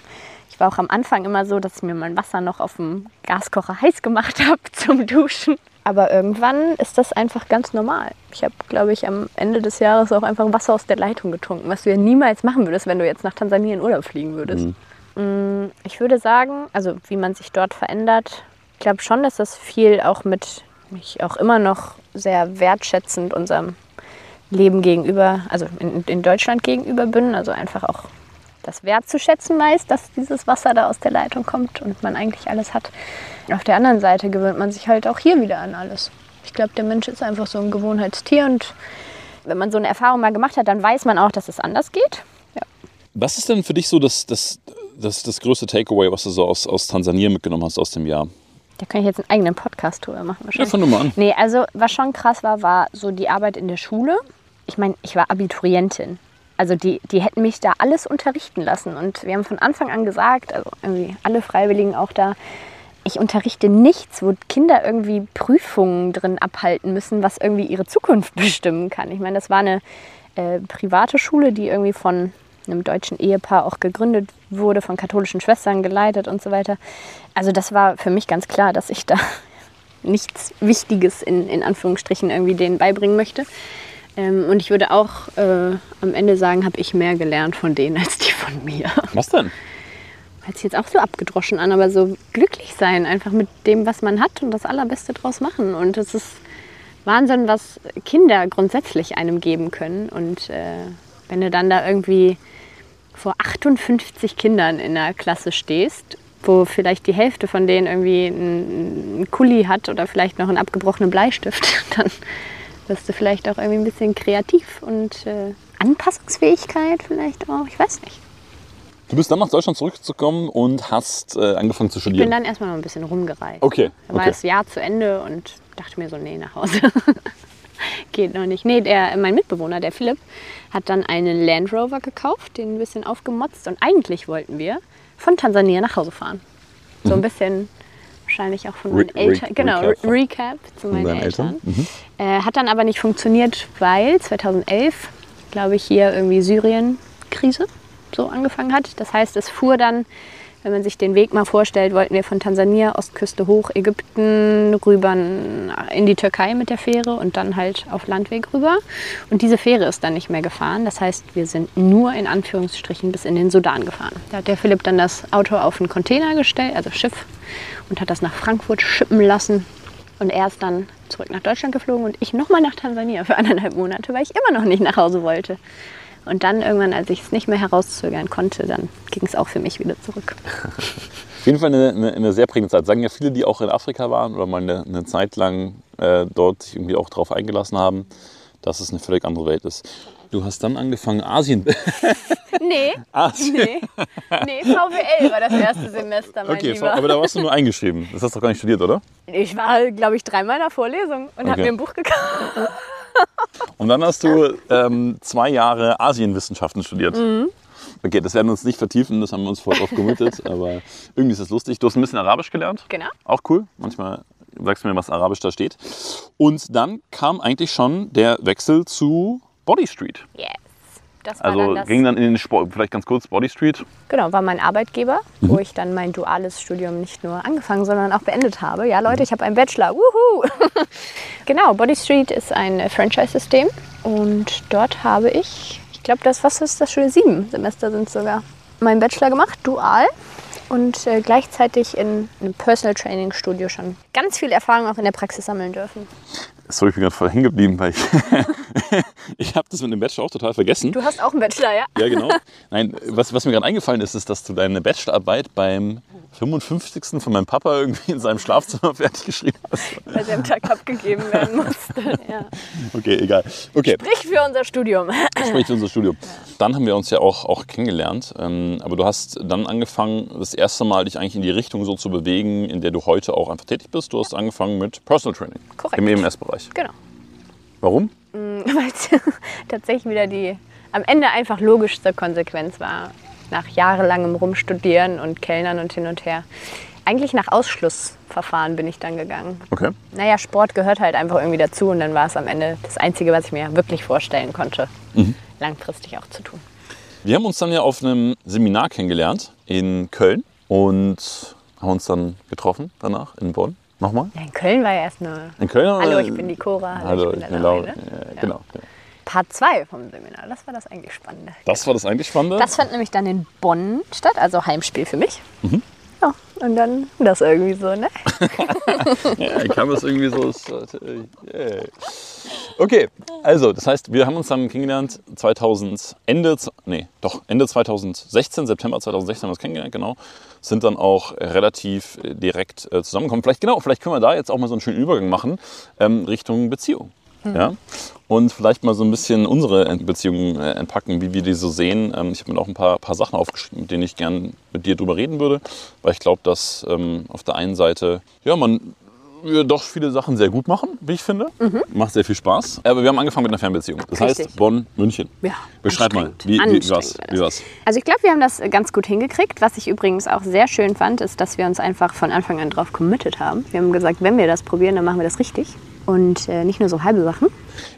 Ich war auch am Anfang immer so, dass ich mir mein Wasser noch auf dem Gaskocher heiß gemacht habe zum Duschen. Aber irgendwann ist das einfach ganz normal. Ich habe, glaube ich, am Ende des Jahres auch einfach Wasser aus der Leitung getrunken, was du ja niemals machen würdest, wenn du jetzt nach Tansania in Urlaub fliegen würdest. Mm, Ich würde sagen, also wie man sich dort verändert, ich glaube schon, dass das viel auch mit, ich auch immer noch sehr wertschätzend unserem Leben gegenüber, also in, in Deutschland gegenüber bin. Also einfach auch das wertzuschätzen weiß, dass dieses Wasser da aus der Leitung kommt und man eigentlich alles hat. Auf der anderen Seite gewöhnt man sich halt auch hier wieder an alles. Ich glaube, der Mensch ist einfach so ein Gewohnheitstier und wenn man so eine Erfahrung mal gemacht hat, dann weiß man auch, dass es anders geht. Ja. Was ist denn für dich so das, das, das, das größte Takeaway, was du so aus, aus Tansania mitgenommen hast aus dem Jahr? Da kann ich jetzt einen eigenen Podcast drüber machen. Ja, fang mal an. Nee, also was schon krass war, war so die Arbeit in der Schule. Ich meine, ich war Abiturientin. Also die, die hätten mich da alles unterrichten lassen. Und wir haben von Anfang an gesagt, also irgendwie alle Freiwilligen auch da, ich unterrichte nichts, wo Kinder irgendwie Prüfungen drin abhalten müssen, was irgendwie ihre Zukunft bestimmen kann. Ich meine, das war eine äh, private Schule, die irgendwie von einem deutschen Ehepaar auch gegründet wurde, von katholischen Schwestern geleitet und so weiter. Also das war für mich ganz klar, dass ich da nichts Wichtiges in, in Anführungsstrichen irgendwie denen beibringen möchte. Ähm, und ich würde auch äh, am Ende sagen, habe ich mehr gelernt von denen als die von mir. Was denn? Hört sich jetzt auch so abgedroschen an, aber so glücklich sein, einfach mit dem, was man hat und das Allerbeste draus machen. Und es ist Wahnsinn, was Kinder grundsätzlich einem geben können. Und äh, wenn du dann da irgendwie vor 58 Kindern in der Klasse stehst, wo vielleicht die Hälfte von denen irgendwie einen Kuli hat oder vielleicht noch einen abgebrochenen Bleistift, dann wirst du vielleicht auch irgendwie ein bisschen kreativ und äh, Anpassungsfähigkeit vielleicht auch, ich weiß nicht. Du bist dann nach Deutschland zurückgekommen und hast äh, angefangen zu Ich bin studieren. dann erstmal noch ein bisschen rumgereist. Okay, Da war das Jahr zu Ende und dachte mir so, nee, nach Hause. Geht noch nicht. Nee, der, mein Mitbewohner, der Philipp, hat dann einen Land Rover gekauft, den ein bisschen aufgemotzt. Und eigentlich wollten wir von Tansania nach Hause fahren. So ein bisschen wahrscheinlich auch von meinen Mhm. Re- Eltern. Re- Genau, Recap. Re Recap zu meinen Eltern. Eltern? Mhm. Äh, hat dann aber nicht funktioniert, weil 2011, glaube ich, hier irgendwie Syrien-Krise so angefangen hat. Das heißt, es fuhr dann, wenn man sich den Weg mal vorstellt, wollten wir von Tansania, Ostküste hoch, Ägypten, rüber in die Türkei mit der Fähre und dann halt auf Landweg rüber. Und diese Fähre ist dann nicht mehr gefahren. Das heißt, wir sind nur in Anführungsstrichen bis in den Sudan gefahren. Da hat der Philipp dann das Auto auf einen Container gestellt, also Schiff, und hat das nach Frankfurt schippen lassen. Und er ist dann zurück nach Deutschland geflogen und ich nochmal nach Tansania für anderthalb Monate, weil ich immer noch nicht nach Hause wollte. Und dann irgendwann, als ich es nicht mehr herauszögern konnte, dann ging es auch für mich wieder zurück. Auf jeden Fall eine, eine, eine sehr prägende Zeit. Sagen ja viele, die auch in Afrika waren oder mal eine, eine Zeit lang äh, dort sich irgendwie auch darauf eingelassen haben, dass es eine völlig andere Welt ist. Du hast dann angefangen, Asien. Nee, Asien. nee. Nee, VWL war das erste Semester, mein Okay, Lieber. aber da warst du nur eingeschrieben. Das hast du doch gar nicht studiert, oder? Ich war, glaube ich, dreimal in der Vorlesung und habe Okay. mir ein Buch gekauft. Und dann hast du ähm, zwei Jahre Asienwissenschaften studiert. Mhm. Okay, das werden wir uns nicht vertiefen, das haben wir uns voll drauf gemütet, aber irgendwie ist das lustig. Du hast ein bisschen Arabisch gelernt. Genau. Auch cool. Manchmal sagst du mir, was Arabisch da steht. Und dann kam eigentlich schon der Wechsel zu Body Street. Yes. Das war Also dann das, ging dann in den Sport, vielleicht ganz kurz, Body Street. genau, war mein Arbeitgeber, Mhm. wo ich dann mein duales Studium nicht nur angefangen, sondern auch beendet habe. Ja, Leute, ich habe einen Bachelor. Wuhu! genau, Body Street ist ein Franchise-System und dort habe ich, ich glaube, das, was ist das schon? Sieben Semester sind sogar. Meinen Bachelor gemacht, dual. Und äh, gleichzeitig in einem Personal Training Studio schon ganz viel Erfahrung auch in der Praxis sammeln dürfen. Sorry, ich bin gerade voll hängen geblieben, weil ich, ich habe das mit dem Bachelor auch total vergessen. Du hast auch einen Bachelor, ja? Ja, genau. Nein, was, was mir gerade eingefallen ist, ist, dass du deine Bachelorarbeit beim 55. von meinem Papa irgendwie in seinem Schlafzimmer fertig geschrieben hast. Weil sie am Tag abgegeben werden musste. Ja. Okay, egal. Okay, Sprich für unser Studium. spricht für unser Studium. Dann haben wir uns ja auch, auch kennengelernt. Ähm, aber du hast dann angefangen, das erste Mal dich eigentlich in die Richtung so zu bewegen, in der du heute auch einfach tätig bist. Du hast angefangen mit Personal Training Korrekt. im EMS-Bereich. Genau. Warum? Weil es tatsächlich wieder die am Ende einfach logischste Konsequenz war. Nach jahrelangem Rumstudieren und Kellnern und hin und her. Eigentlich nach Ausschlussverfahren bin ich dann gegangen. Okay. Naja, Sport gehört halt einfach irgendwie dazu und dann war es am Ende das Einzige, was ich mir wirklich vorstellen konnte, langfristig auch zu tun. Wir haben uns dann ja auf einem Seminar kennengelernt in Köln und haben uns dann getroffen danach in Bonn. Nochmal? Ja, in Köln war ja erst eine In Köln? Hallo, ich bin die Cora. Hallo, Hallo, ich bin der Laura. Laura. Ja, Genau. genau. Part 2 vom Seminar, das war das eigentlich Spannende. Das war das eigentlich Spannende. Das fand nämlich dann in Bonn statt, also Heimspiel für mich. Mhm. Ja, und dann das irgendwie so, ne? Ja, ich kam das irgendwie so. es- äh, yeah. Okay, also das heißt, wir haben uns dann kennengelernt 2000 Ende, nee, doch Ende 2016, September 2016 haben wir uns kennengelernt, genau. Sind dann auch relativ äh, direkt äh, zusammengekommen. Vielleicht genau, vielleicht können wir da jetzt auch mal so einen schönen Übergang machen ähm, Richtung Beziehung. Ja? Und vielleicht mal so ein bisschen unsere Beziehungen äh, entpacken, wie wir die so sehen. Ähm, ich habe mir auch ein paar, paar Sachen aufgeschrieben, mit denen ich gern mit dir drüber reden würde, weil ich glaube, dass ähm, auf der einen Seite, ja, man wir doch viele Sachen sehr gut machen, wie ich finde. Macht sehr viel Spaß. Aber wir haben angefangen mit einer Fernbeziehung. Das Richtig. heißt Bonn, München. Ja, Beschreib mal, wie, wie, war's? Wie war's? Also ich glaube, wir haben das ganz gut hingekriegt. Was ich übrigens auch sehr schön fand, ist, dass wir uns einfach von Anfang an drauf committed haben. Wir haben gesagt, wenn wir das probieren, dann machen wir das richtig. Und äh, nicht nur so halbe Sachen.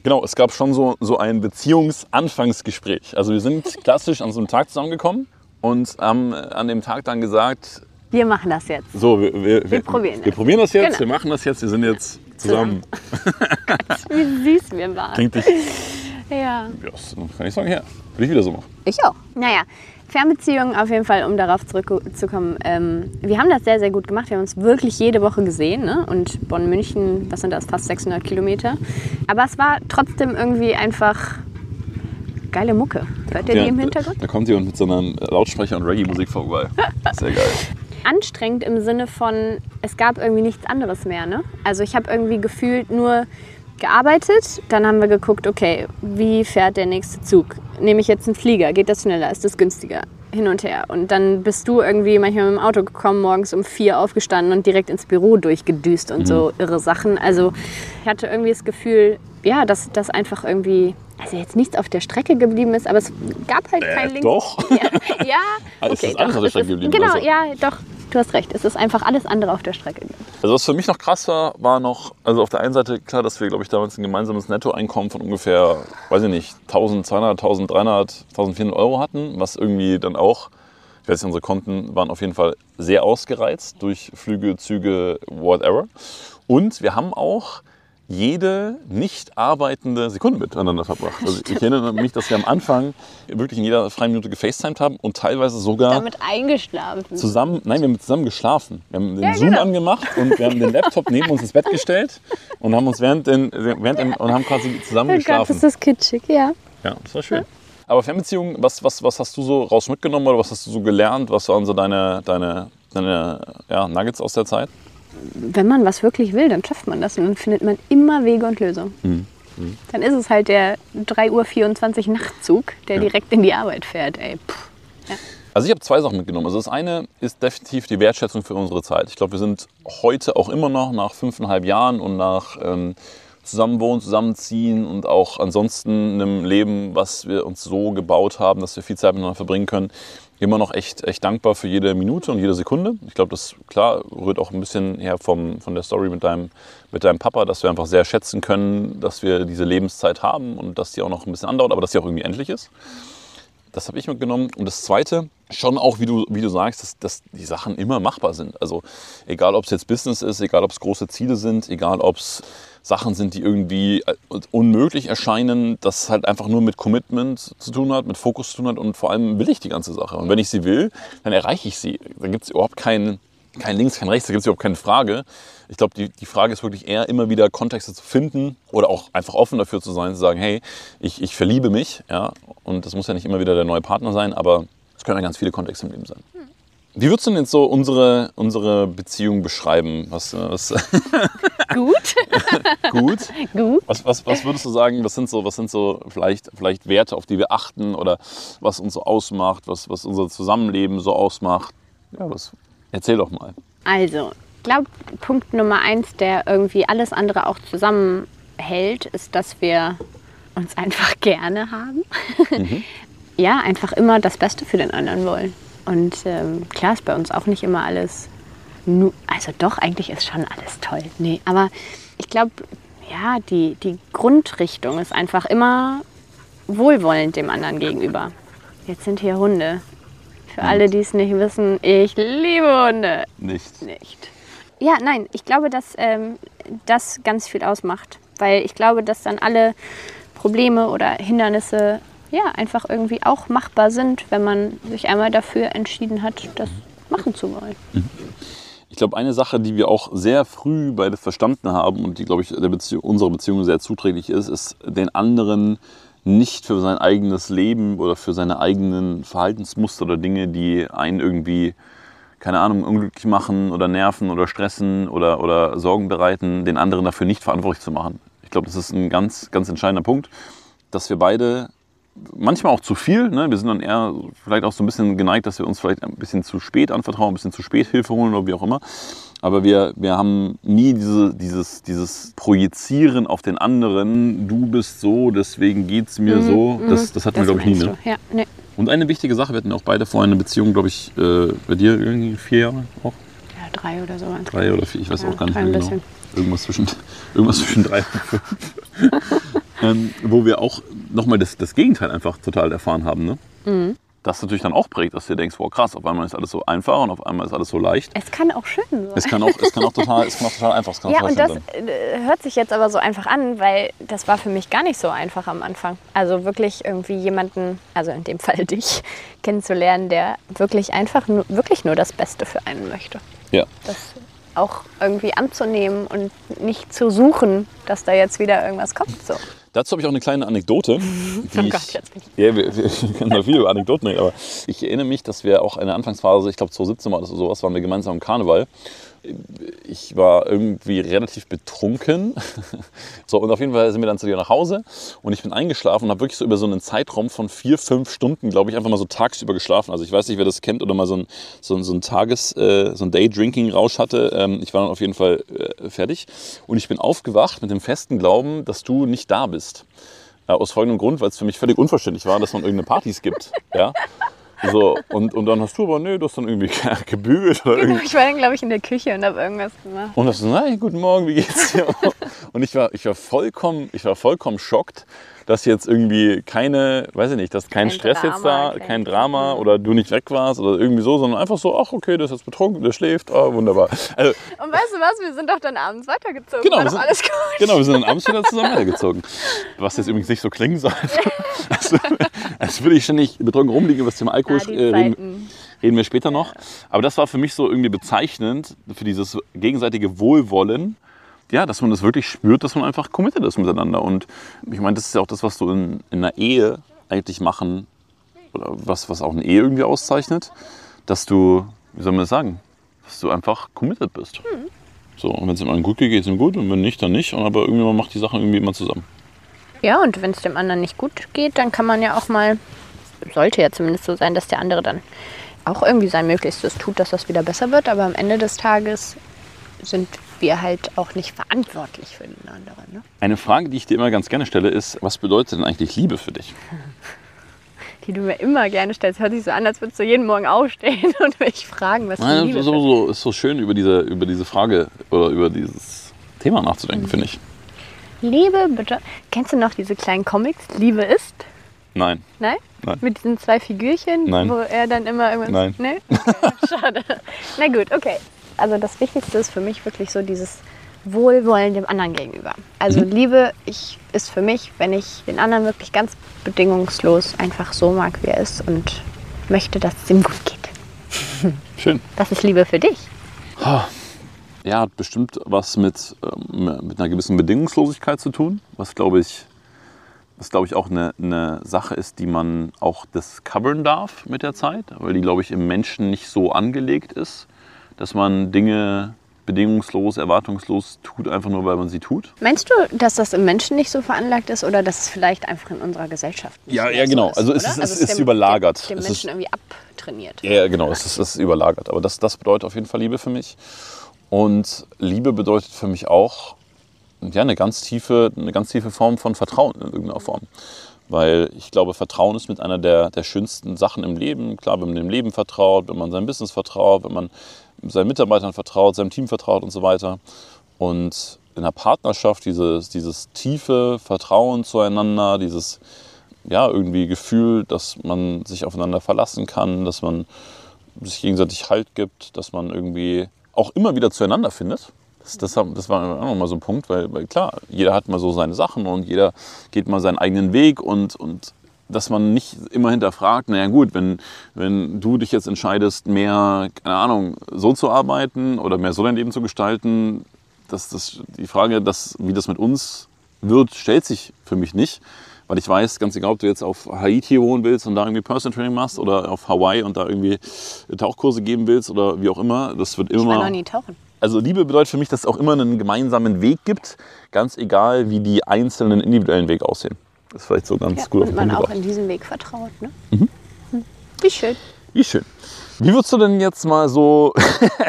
Genau, es gab schon so, so ein Beziehungsanfangsgespräch. Also wir sind klassisch an so einem Tag zusammengekommen und haben äh, an dem Tag dann gesagt, Wir machen das jetzt. so, wir, wir, wir, probieren wir das. probieren das jetzt, Genau. wir machen das jetzt, wir sind jetzt zusammen. Wie süß wir waren. Klingt dich, Ja. das kann ich sagen, ja, würde ich wieder so machen. Ich auch. Naja, Fernbeziehungen auf jeden Fall, um darauf zurückzukommen. Ähm, wir haben das sehr, sehr gut gemacht. Wir haben uns wirklich jede Woche gesehen. Ne? Und Bonn-München, was sind das, fast 600 Kilometer. Aber es war trotzdem irgendwie einfach geile Mucke. Hört ihr die im Hintergrund? Da, da kommt jemand mit so einem Lautsprecher und Reggae-Musik vorbei. Sehr geil. Anstrengend im Sinne von, es gab irgendwie nichts anderes mehr. Ne? Also ich habe irgendwie gefühlt nur gearbeitet, dann haben wir geguckt, okay, wie fährt der nächste Zug? Nehme ich jetzt einen Flieger? Geht das schneller? Ist das günstiger? Hin und her. Und dann bist du irgendwie manchmal mit dem Auto gekommen, morgens um vier aufgestanden und direkt ins Büro durchgedüst und so irre Sachen. Also ich hatte irgendwie das Gefühl, ja, dass das einfach irgendwie, also jetzt nichts auf der Strecke geblieben ist, aber es gab halt kein Links. doch. Ja, ja Ah, okay, ist alles doch, Strecke geblieben, Genau, also. ja, doch, du hast recht. Es ist einfach alles andere auf der Strecke. Also was für mich noch krass war, war noch, also auf der einen Seite klar, dass wir, glaube ich, damals ein gemeinsames Nettoeinkommen von ungefähr, weiß ich nicht, 1200, 1300, 1400 Euro hatten, was irgendwie dann auch, ich weiß nicht, unsere Konten waren auf jeden Fall sehr ausgereizt durch Flüge, Züge, whatever. Und wir haben auch jede nicht arbeitende Sekunde miteinander verbracht. Also ich erinnere mich, dass wir am Anfang wirklich in jeder freien Minute gefacetimed haben und teilweise sogar Damit eingeschlafen. zusammen, nein, wir haben zusammen geschlafen. Wir haben den Ja, Zoom genau. angemacht und wir haben den Laptop neben uns ins Bett gestellt und haben uns während, den, während dem, und haben quasi zusammen Oh Gott, geschlafen. ist das kitschig, ja. Ja, das war schön. Aber Fernbeziehungen, was, was, was hast du so raus mitgenommen oder was hast du so gelernt? Was waren so deine, deine, deine ja, Nuggets aus der Zeit? Wenn man was wirklich will, dann schafft man das und dann findet man immer Wege und Lösungen. Dann ist es halt der 3.24 Uhr Nachtzug, der Ja. direkt in die Arbeit fährt. Ey, puh. Also ich habe zwei Sachen mitgenommen. Also das eine ist definitiv die Wertschätzung für unsere Zeit. Ich glaube, wir sind heute auch immer noch nach fünfeinhalb Jahren und nach ähm, Zusammenwohnen, Zusammenziehen und auch ansonsten einem Leben, was wir uns so gebaut haben, dass wir viel Zeit miteinander verbringen können, immer noch echt, echt dankbar für jede Minute und jede Sekunde. Ich glaube, das klar rührt auch ein bisschen her vom, von der Story mit deinem, mit deinem Papa, dass wir einfach sehr schätzen können, dass wir diese Lebenszeit haben und dass die auch noch ein bisschen andauert, aber dass sie auch irgendwie endlich ist. Das habe ich mitgenommen. Und das Zweite, schon auch, wie du, wie du sagst, dass, dass die Sachen immer machbar sind. Also egal, ob es jetzt Business ist, egal, ob es große Ziele sind, egal, ob es Sachen sind, die irgendwie äh, unmöglich erscheinen, das halt einfach nur mit Commitment zu tun hat, mit Fokus zu tun hat und vor allem will ich die ganze Sache. Und wenn ich sie will, dann erreiche ich sie. Da gibt es überhaupt kein, kein Links, kein Rechts, da gibt es überhaupt keine Frage. Ich glaube, die, die Frage ist wirklich eher, immer wieder Kontexte zu finden oder auch einfach offen dafür zu sein, zu sagen, hey, ich, ich verliebe mich. Ja? Und das muss ja nicht immer wieder der neue Partner sein, aber es können ja ganz viele Kontexte im Leben sein. Wie würdest du denn jetzt so unsere, unsere Beziehung beschreiben? Was, was Gut, gut? gut. Was, was, was würdest du sagen, was sind so, was sind so vielleicht, vielleicht Werte, auf die wir achten oder was uns so ausmacht, was, was unser Zusammenleben so ausmacht? Ja, was, erzähl doch mal. Also, ich glaube, Punkt Nummer eins, der irgendwie alles andere auch zusammenhält, ist, dass wir uns einfach gerne haben. ja, einfach immer das Beste für den anderen wollen. Und ähm, klar ist bei uns auch nicht immer alles, also doch, eigentlich ist schon alles toll. Nee, aber ich glaube, ja, die, die Grundrichtung ist einfach immer wohlwollend dem anderen gegenüber. Jetzt sind hier Hunde. Für alle, die es nicht wissen, ich liebe Hunde Nicht. nicht. Ja, nein, ich glaube, dass ähm, das ganz viel ausmacht. Weil ich glaube, dass dann alle Probleme oder Hindernisse ja einfach irgendwie auch machbar sind, wenn man sich einmal dafür entschieden hat, das machen zu wollen. Ich glaube, eine Sache, die wir auch sehr früh beide verstanden haben und die, glaube ich, Beziehung, unserer Beziehung sehr zuträglich ist, ist, den anderen nicht für sein eigenes Leben oder für seine eigenen Verhaltensmuster oder Dinge, die einen irgendwie, keine Ahnung, unglücklich machen oder nerven oder stressen oder, oder Sorgen bereiten, den anderen dafür nicht verantwortlich zu machen. Ich glaube, das ist ein ganz, ganz entscheidender Punkt, dass wir beide manchmal auch zu viel. Ne? Wir sind dann eher vielleicht auch so ein bisschen geneigt, dass wir uns vielleicht ein bisschen zu spät anvertrauen, ein bisschen zu spät Hilfe holen oder wie auch immer. Aber wir, wir haben nie diese, dieses, dieses Projizieren auf den anderen, du bist so, deswegen geht es mir so. Das, das hatten wir, glaube ich, nie. Ne? Ja, nee. Und eine wichtige Sache, wir hatten auch beide vorher eine Beziehung, glaube ich, äh, bei dir irgendwie vier Jahre auch. ja, drei oder so. Drei oder vier, ich weiß Ja, auch gar nicht mehr genau. bisschen. Irgendwas zwischen, irgendwas zwischen drei und fünf. ähm, wo wir auch nochmal das, das Gegenteil einfach total erfahren haben. Ne? Mhm. Das natürlich dann auch prägt, dass du dir denkst, wow krass, auf einmal ist alles so einfach und auf einmal ist alles so leicht. Es kann auch schön sein. Es kann auch, es kann auch, total, es kann auch total einfach, kann Ja, und das sein. äh, hört sich jetzt aber so einfach an, weil das war für mich gar nicht so einfach am Anfang. Also wirklich irgendwie jemanden, also in dem Fall dich, kennenzulernen, der wirklich einfach nur, wirklich nur das Beste für einen möchte. Ja. Das auch irgendwie anzunehmen und nicht zu suchen, dass da jetzt wieder irgendwas kommt. So. Dazu habe ich auch eine kleine Anekdote. Die Oh ich, Gott, jetzt bin ich- Ja, wir, wir können da viel über Anekdoten reden, aber ich erinnere mich, dass wir auch in der Anfangsphase, ich glaube 2017 war das oder sowas, waren wir gemeinsam im Karneval. Ich war irgendwie relativ betrunken. So, und auf jeden Fall sind wir dann zu dir nach Hause und ich bin eingeschlafen und habe wirklich so über so einen Zeitraum von vier, fünf Stunden, glaube ich, einfach mal so tagsüber geschlafen. Also ich weiß nicht, wer das kennt oder mal so ein, so ein, so ein Tages-, äh, so ein Day-Drinking-Rausch hatte. Ähm, ich war dann auf jeden Fall äh, fertig und ich bin aufgewacht mit dem festen Glauben, dass du nicht da bist. Ja, aus folgendem Grund, weil es für mich völlig unverständlich war, dass man irgendeine Partys gibt. Ja? So, und, und dann hast du aber, nee, du hast dann irgendwie gebügelt oder irgendwie. Ich war dann, glaube ich, in der Küche und habe irgendwas gemacht. Und hast du, nein, guten Morgen, wie geht's dir? Und ich war, ich war vollkommen, ich war vollkommen schockt, dass jetzt irgendwie keine, weiß ich nicht, dass kein, Kein Stress jetzt da, Drama, kein- kein Drama oder du nicht weg warst oder irgendwie so, sondern einfach so, ach okay, der ist jetzt betrunken, der schläft, ah, wunderbar. Also, Und weißt du was, wir sind doch dann abends weitergezogen. Genau, wir sind- alles gut. Genau, wir sind dann abends wieder zusammen weitergezogen. Was jetzt übrigens nicht so klingen soll, als, als würde ich ständig betrunken rumliegen. Das Thema Alkohol Ah, äh, reden, reden wir später noch. Aber das war für mich so irgendwie bezeichnend für dieses gegenseitige Wohlwollen. Ja, dass man das wirklich spürt, dass man einfach committed ist miteinander. Und ich meine, das ist ja auch das, was du in, in einer Ehe eigentlich machen, oder was, was auch eine Ehe irgendwie auszeichnet, dass du, wie soll man das sagen, dass du einfach committed bist. So, und wenn es dem anderen gut geht, geht es ihm gut und wenn nicht, dann nicht. Und aber irgendwie man macht die Sachen irgendwie immer zusammen. Ja, und wenn es dem anderen nicht gut geht, dann kann man ja auch mal, sollte ja zumindest so sein, dass der andere dann auch irgendwie sein Möglichstes tut, dass das wieder besser wird. Aber am Ende des Tages sind wir halt auch nicht verantwortlich für den anderen. Ne? Eine Frage, die ich dir immer ganz gerne stelle, ist, was bedeutet denn eigentlich Liebe für dich? Die du mir immer gerne stellst. Hört sich so an, als würdest du jeden Morgen aufstehen und mich fragen, was Nein, Liebe das ist so, so, ist so schön, über diese, über diese Frage oder über dieses Thema nachzudenken, Mhm. finde ich. Liebe, bitte. Kennst du noch diese kleinen Comics? Liebe ist? Nein. Nein? Nein. Mit diesen zwei Figürchen, Nein. wo er dann immer irgendwas. Nein. Nee? Okay, schade. Na gut, okay. Also das Wichtigste ist für mich wirklich so dieses Wohlwollen dem anderen gegenüber. Also Mhm. Liebe ich, ist für mich, wenn ich den anderen wirklich ganz bedingungslos einfach so mag, wie er ist und möchte, dass es ihm gut geht. Schön. Was ist Liebe für dich? Ja, hat bestimmt was mit, ähm, mit einer gewissen Bedingungslosigkeit zu tun, was glaube ich, was glaube ich auch eine, eine Sache ist, die man auch discovern darf mit der Zeit, weil die glaube ich im Menschen nicht so angelegt ist, dass man Dinge bedingungslos, erwartungslos tut, einfach nur weil man sie tut. Meinst du, dass das im Menschen nicht so veranlagt ist oder dass es vielleicht einfach in unserer Gesellschaft nicht Ja, ja, so genau. ist, Also es ist- es ist überlagert. Dem, dem Menschen irgendwie abtrainiert. Ja, ja, genau, es ist, es ist überlagert. Aber das, das bedeutet auf jeden Fall Liebe für mich. Und Liebe bedeutet für mich auch ja, eine, ganz tiefe, eine ganz tiefe Form von Vertrauen in irgendeiner Form. Weil ich glaube, Vertrauen ist mit einer der, der schönsten Sachen im Leben. Klar, wenn man dem Leben vertraut, wenn man seinem Business vertraut, wenn man seinen Mitarbeitern vertraut, seinem Team vertraut und so weiter. Und in einer Partnerschaft dieses, dieses tiefe Vertrauen zueinander, dieses ja, irgendwie Gefühl, dass man sich aufeinander verlassen kann, dass man sich gegenseitig Halt gibt, dass man irgendwie auch immer wieder zueinander findet. Das, das, das war auch nochmal so ein Punkt, weil, weil klar, jeder hat mal so seine Sachen und jeder geht mal seinen eigenen Weg und, und dass man nicht immer hinterfragt, naja gut, wenn, wenn du dich jetzt entscheidest, mehr, keine Ahnung, so zu arbeiten oder mehr so dein Leben zu gestalten, dass das, die Frage, dass, wie das mit uns wird, stellt sich für mich nicht. Weil ich weiß, ganz egal, ob du jetzt auf Haiti wohnen willst und da irgendwie Personal Training machst oder auf Hawaii und da irgendwie Tauchkurse geben willst oder wie auch immer, das wird Ich war immer. noch nie tauchen. Also Liebe bedeutet für mich, dass es auch immer einen gemeinsamen Weg gibt, ganz egal, wie die einzelnen individuellen Wege aussehen. Das ist vielleicht so ganz Ja, gut und man auch in diesen Weg vertraut. Ne? Mhm. Hm. Wie schön. Wie schön. Wie würdest du denn jetzt mal so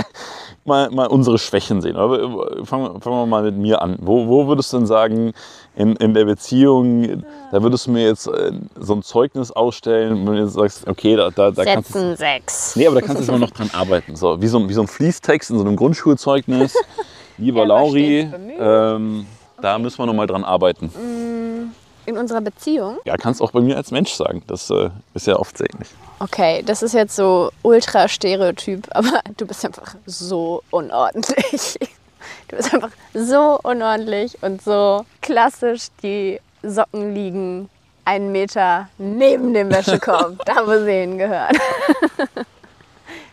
mal, mal unsere Schwächen sehen? Aber fangen, wir- fangen wir mal mit mir an. Wo, wo würdest du denn sagen, in, in der Beziehung, da würdest du mir jetzt äh, so ein Zeugnis ausstellen, wenn du jetzt sagst, okay, da, da, da kannst du. Sechs. Nee, aber da kannst du jetzt mal noch dran arbeiten. So, wie, so, ein- wie so ein Fließtext in so einem Grundschulzeugnis. Lieber Er war Lauri, ähm, da müssen wir noch mal dran arbeiten. In unserer Beziehung? Ja, kannst auch bei mir als Mensch sagen. Das äh, ist ja oft sehr ähnlich. Okay, das ist jetzt so ultra Stereotyp, aber du bist einfach so unordentlich. Du bist einfach so unordentlich und so klassisch. Die Socken liegen einen Meter neben dem Wäschekorb, da wo sie hingehören.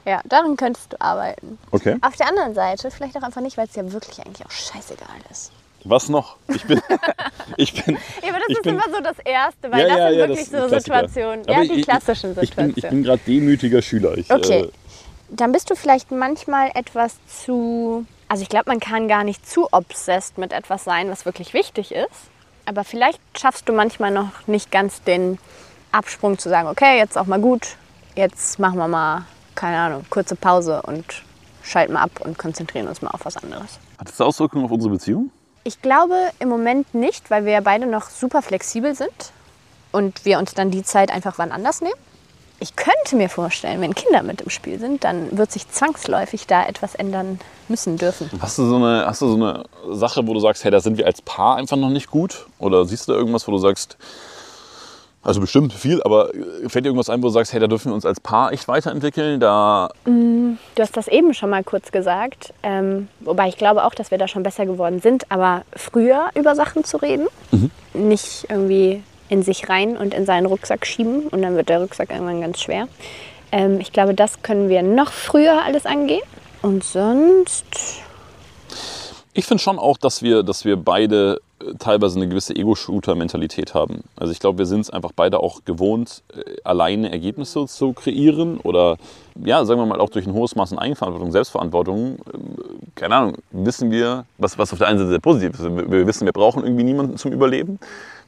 Ja, daran könntest du arbeiten. Okay. Auf der anderen Seite, vielleicht auch einfach nicht, weil es ja wirklich eigentlich auch scheißegal ist. Was noch? Ich bin. ich bin Ja, aber das Ich ist bin- immer so das Erste, weil Ja, das ja, sind wirklich das so. Situationen. Ja, die ich- klassischen Ich bin, Situationen. ich bin gerade demütiger Schüler. Ich, Okay. Äh, Dann bist du vielleicht manchmal etwas zu. Also ich glaube, man kann gar nicht zu obsessed mit etwas sein, was wirklich wichtig ist. Aber vielleicht schaffst du manchmal noch nicht ganz den Absprung zu sagen, okay, jetzt auch mal gut, jetzt machen wir mal, keine Ahnung, kurze Pause und schalten mal ab und konzentrieren uns mal auf was anderes. hat das Auswirkungen auf unsere Beziehung? Ich glaube im Moment nicht, weil wir ja beide noch super flexibel sind und wir uns dann die Zeit einfach wann anders nehmen. Ich könnte mir vorstellen, wenn Kinder mit im Spiel sind, dann wird sich zwangsläufig da etwas ändern müssen dürfen. Hast du, so eine, hast du so eine Sache, wo du sagst, hey, da sind wir als Paar einfach noch nicht gut? Oder siehst du da irgendwas, wo du sagst, also bestimmt viel, aber fällt dir irgendwas ein, wo du sagst, hey, da dürfen wir uns als Paar echt weiterentwickeln? Da Du hast das eben schon mal kurz gesagt, ähm, wobei ich glaube auch, dass wir da schon besser geworden sind, aber früher über Sachen zu reden, nicht irgendwie in sich rein und in seinen Rucksack schieben und dann wird der Rucksack irgendwann ganz schwer. Ähm, ich glaube, das können wir noch früher alles angehen. Und sonst, Ich finde schon auch, dass wir, dass wir beide äh, teilweise eine gewisse Ego-Shooter-Mentalität haben. Also ich glaube, wir sind es einfach beide auch gewohnt, äh, alleine Ergebnisse zu kreieren oder ja, sagen wir mal auch durch ein hohes Maß an Eigenverantwortung, Selbstverantwortung. ähm, Keine Ahnung, wissen wir, was, was auf der einen Seite sehr positiv ist. Wir, wir wissen, wir brauchen irgendwie niemanden zum Überleben.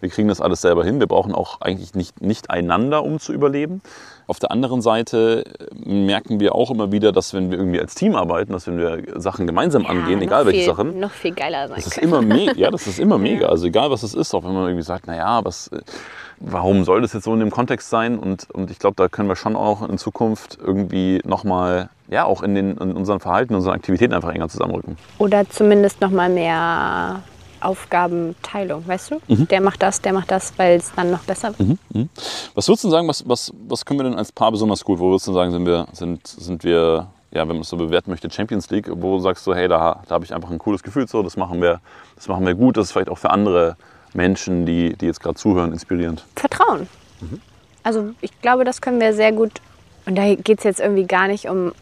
Wir kriegen das alles selber hin. Wir brauchen auch eigentlich nicht, nicht einander, um zu überleben. Auf der anderen Seite äh, merken wir auch immer wieder, dass wenn wir irgendwie als Team arbeiten, dass wenn wir Sachen gemeinsam Ja, angehen, egal welche viel, Sachen, Noch viel geiler sein das ist immer mega. Ja, das ist immer mega. Also egal was es ist, auch wenn man irgendwie sagt, naja, was, äh, warum soll das jetzt so in dem Kontext sein? Und, und ich glaube, da können wir schon auch in Zukunft irgendwie nochmal, ja, auch in, den, in unseren Verhalten, unseren Aktivitäten einfach enger zusammenrücken. Oder zumindest noch mal mehr Aufgabenteilung, weißt du? Mhm. Der macht das, der macht das, weil es dann noch besser wird. Was würdest du sagen, was, was, was können wir denn als Paar besonders gut? Wo würdest du sagen, sind wir, sind, sind wir ja, wenn man es so bewerten möchte, Champions League, wo sagst du, hey, da, da habe ich einfach ein cooles Gefühl so, das machen wir, das machen wir gut, das ist vielleicht auch für andere Menschen, die, die jetzt gerade zuhören, inspirierend. Vertrauen. Also ich glaube, das können wir sehr gut. Und da geht es jetzt irgendwie gar nicht um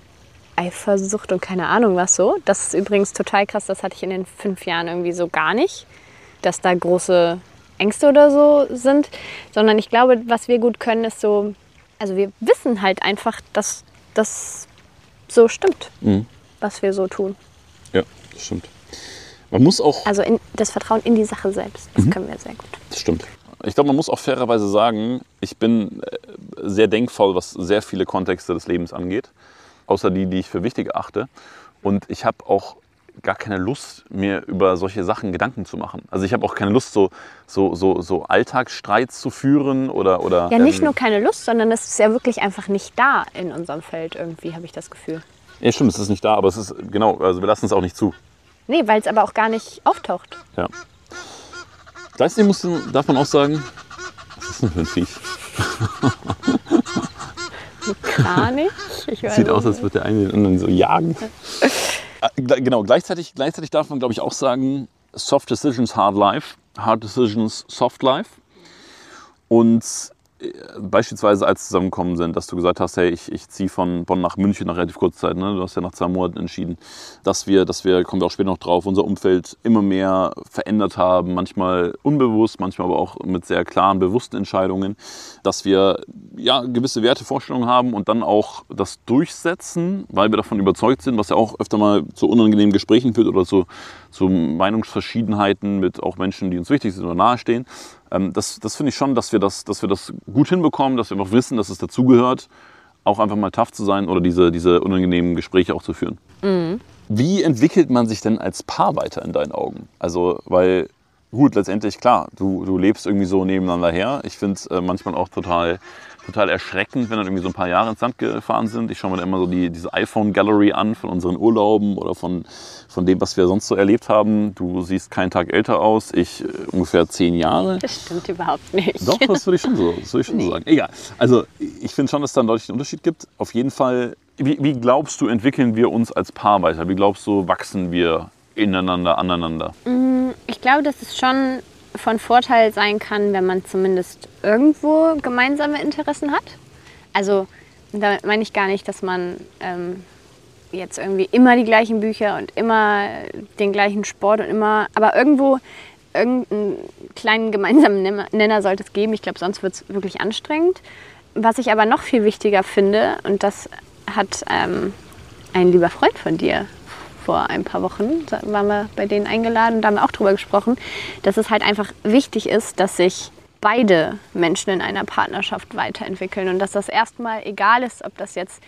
Eifersucht und keine Ahnung was so. Das ist übrigens total krass, das hatte ich in den fünf Jahren irgendwie so gar nicht, dass da große Ängste oder so sind. Sondern ich glaube, was wir gut können, ist so, also wir wissen halt einfach, dass das so stimmt, was wir so tun. Ja, das stimmt. Man muss auch, Also in, das Vertrauen in die Sache selbst, das können wir sehr gut. das stimmt. Ich glaube, man muss auch fairerweise sagen, ich bin äh, sehr denkvoll, was sehr viele Kontexte des Lebens angeht, außer die, die ich für wichtig achte. Und ich habe auch gar keine Lust, mir über solche Sachen Gedanken zu machen. Also ich habe auch keine Lust, so, so, so, so Alltagsstreits zu führen oder... oder Ja, nicht ähm, nur keine Lust, sondern es ist ja wirklich einfach nicht da in unserem Feld irgendwie, habe ich das Gefühl. Ja, stimmt, es ist nicht da, aber es ist, genau, also wir lassen es auch nicht zu. Nee, weil es aber auch gar nicht auftaucht. Ja. Gleichzeitig muss, darf man auch sagen, was ist denn für ein Viech? Kranich? Ich weiß Sieht aus, nicht. als würde der eine den anderen so jagen. Äh, genau, gleichzeitig, gleichzeitig darf man, glaube ich, auch sagen, soft decisions, hard life, hard decisions, soft life. Und beispielsweise als zusammengekommen sind, dass du gesagt hast, hey, ich, ich ziehe von Bonn nach München nach relativ kurzer Zeit, ne? du hast ja nach zwei Monaten entschieden, dass wir, dass wir, kommen wir auch später noch drauf, unser Umfeld immer mehr verändert haben, manchmal unbewusst, manchmal aber auch mit sehr klaren, bewussten Entscheidungen, dass wir ja gewisse Werte, Vorstellungen haben und dann auch das durchsetzen, weil wir davon überzeugt sind, was ja auch öfter mal zu unangenehmen Gesprächen führt oder zu, zu Meinungsverschiedenheiten mit auch Menschen, die uns wichtig sind oder nahestehen. Ähm, das das finde ich schon, dass wir das, dass wir das gut hinbekommen, dass wir auch wissen, dass es dazugehört, auch einfach mal tough zu sein oder diese, diese unangenehmen Gespräche auch zu führen. Wie entwickelt man sich denn als Paar weiter in deinen Augen? Also, weil, gut, letztendlich, klar, du, du lebst irgendwie so nebeneinander her. Ich finde es äh, manchmal auch total, total erschreckend, wenn dann irgendwie so ein paar Jahre ins Land gefahren sind. Ich schaue mir dann immer so die, diese iPhone-Gallery an von unseren Urlauben oder von, von dem, was wir sonst so erlebt haben. Du siehst keinen Tag älter aus, ich äh, ungefähr zehn Jahre. Das stimmt überhaupt nicht. Doch, das würde ich schon so, das würde ich schon so sagen. Egal. Also ich finde schon, dass es da einen deutlichen Unterschied gibt. Auf jeden Fall, wie, wie glaubst du, entwickeln wir uns als Paar weiter? Wie glaubst du, wachsen wir ineinander, aneinander? Ich glaube, dass es schon von Vorteil sein kann, wenn man zumindest irgendwo gemeinsame Interessen hat. Also damit meine ich gar nicht, dass man ähm, jetzt irgendwie immer die gleichen Bücher und immer den gleichen Sport und immer, aber irgendwo irgendeinen kleinen gemeinsamen Nenner- sollte es geben. Ich glaube, sonst wird es wirklich anstrengend. Was ich aber noch viel wichtiger finde, und das hat ähm, ein lieber Freund von dir vor ein paar Wochen, waren wir bei denen eingeladen und da haben wir auch drüber gesprochen, dass es halt einfach wichtig ist, dass sich beide Menschen in einer Partnerschaft weiterentwickeln und dass das erstmal egal ist, ob das jetzt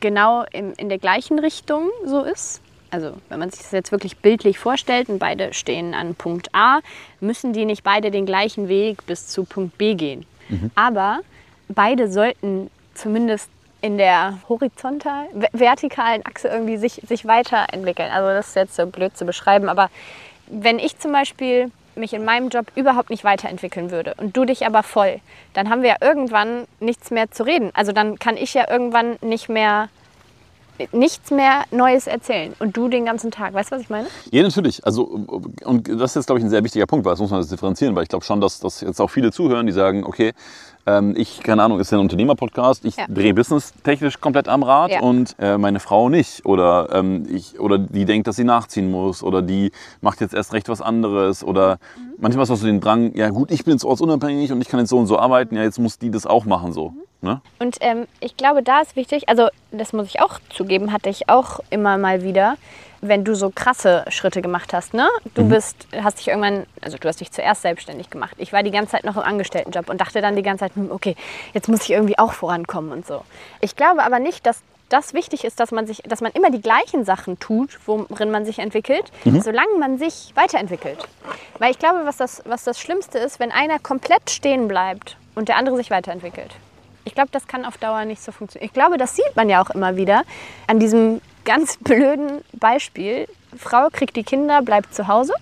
genau im, in der gleichen Richtung so ist. Also wenn man sich das jetzt wirklich bildlich vorstellt und beide stehen an Punkt A, müssen die nicht beide den gleichen Weg bis zu Punkt B gehen. Aber beide sollten zumindest in der horizontal, ve- vertikalen Achse irgendwie sich, sich weiterentwickeln. Also das ist jetzt so blöd zu beschreiben, aber wenn ich zum Beispiel mich in meinem Job überhaupt nicht weiterentwickeln würde und du dich aber voll, dann haben wir ja irgendwann nichts mehr zu reden. Also dann kann ich ja irgendwann nicht mehr nichts mehr Neues erzählen und du den ganzen Tag. Weißt du, was ich meine? Ja, natürlich. Also, und das ist jetzt, glaube ich, ein sehr wichtiger Punkt, weil das muss man jetzt differenzieren, weil ich glaube schon, dass, dass jetzt auch viele zuhören, die sagen, okay, ähm, ich, keine Ahnung, ist ja ein Unternehmer-Podcast, ich Ja. drehe business-technisch komplett am Rad Ja. und äh, meine Frau nicht. Oder, ähm, ich, oder die denkt, dass sie nachziehen muss oder die macht jetzt erst recht was anderes. Oder manchmal hast du den Drang, ja gut, ich bin jetzt ortsunabhängig und ich kann jetzt so und so arbeiten, ja, jetzt muss die das auch machen so. Ne? Und ähm, ich glaube, da ist wichtig, also das muss ich auch zugeben, hatte ich auch immer mal wieder, wenn du so krasse Schritte gemacht hast, ne? Du bist, hast dich irgendwann, also du hast dich zuerst selbstständig gemacht. Ich war die ganze Zeit noch im Angestelltenjob und dachte dann die ganze Zeit, hm, okay, jetzt muss ich irgendwie auch vorankommen und so. Ich glaube aber nicht, dass das wichtig ist, dass man sich, dass man immer die gleichen Sachen tut, worin man sich entwickelt, solange man sich weiterentwickelt. Weil ich glaube, was das, was das Schlimmste ist, wenn einer komplett stehen bleibt und der andere sich weiterentwickelt. Ich glaube, das kann auf Dauer nicht so funktionieren. Ich glaube, das sieht man ja auch immer wieder an diesem ganz blöden Beispiel. Frau kriegt die Kinder, bleibt zu Hause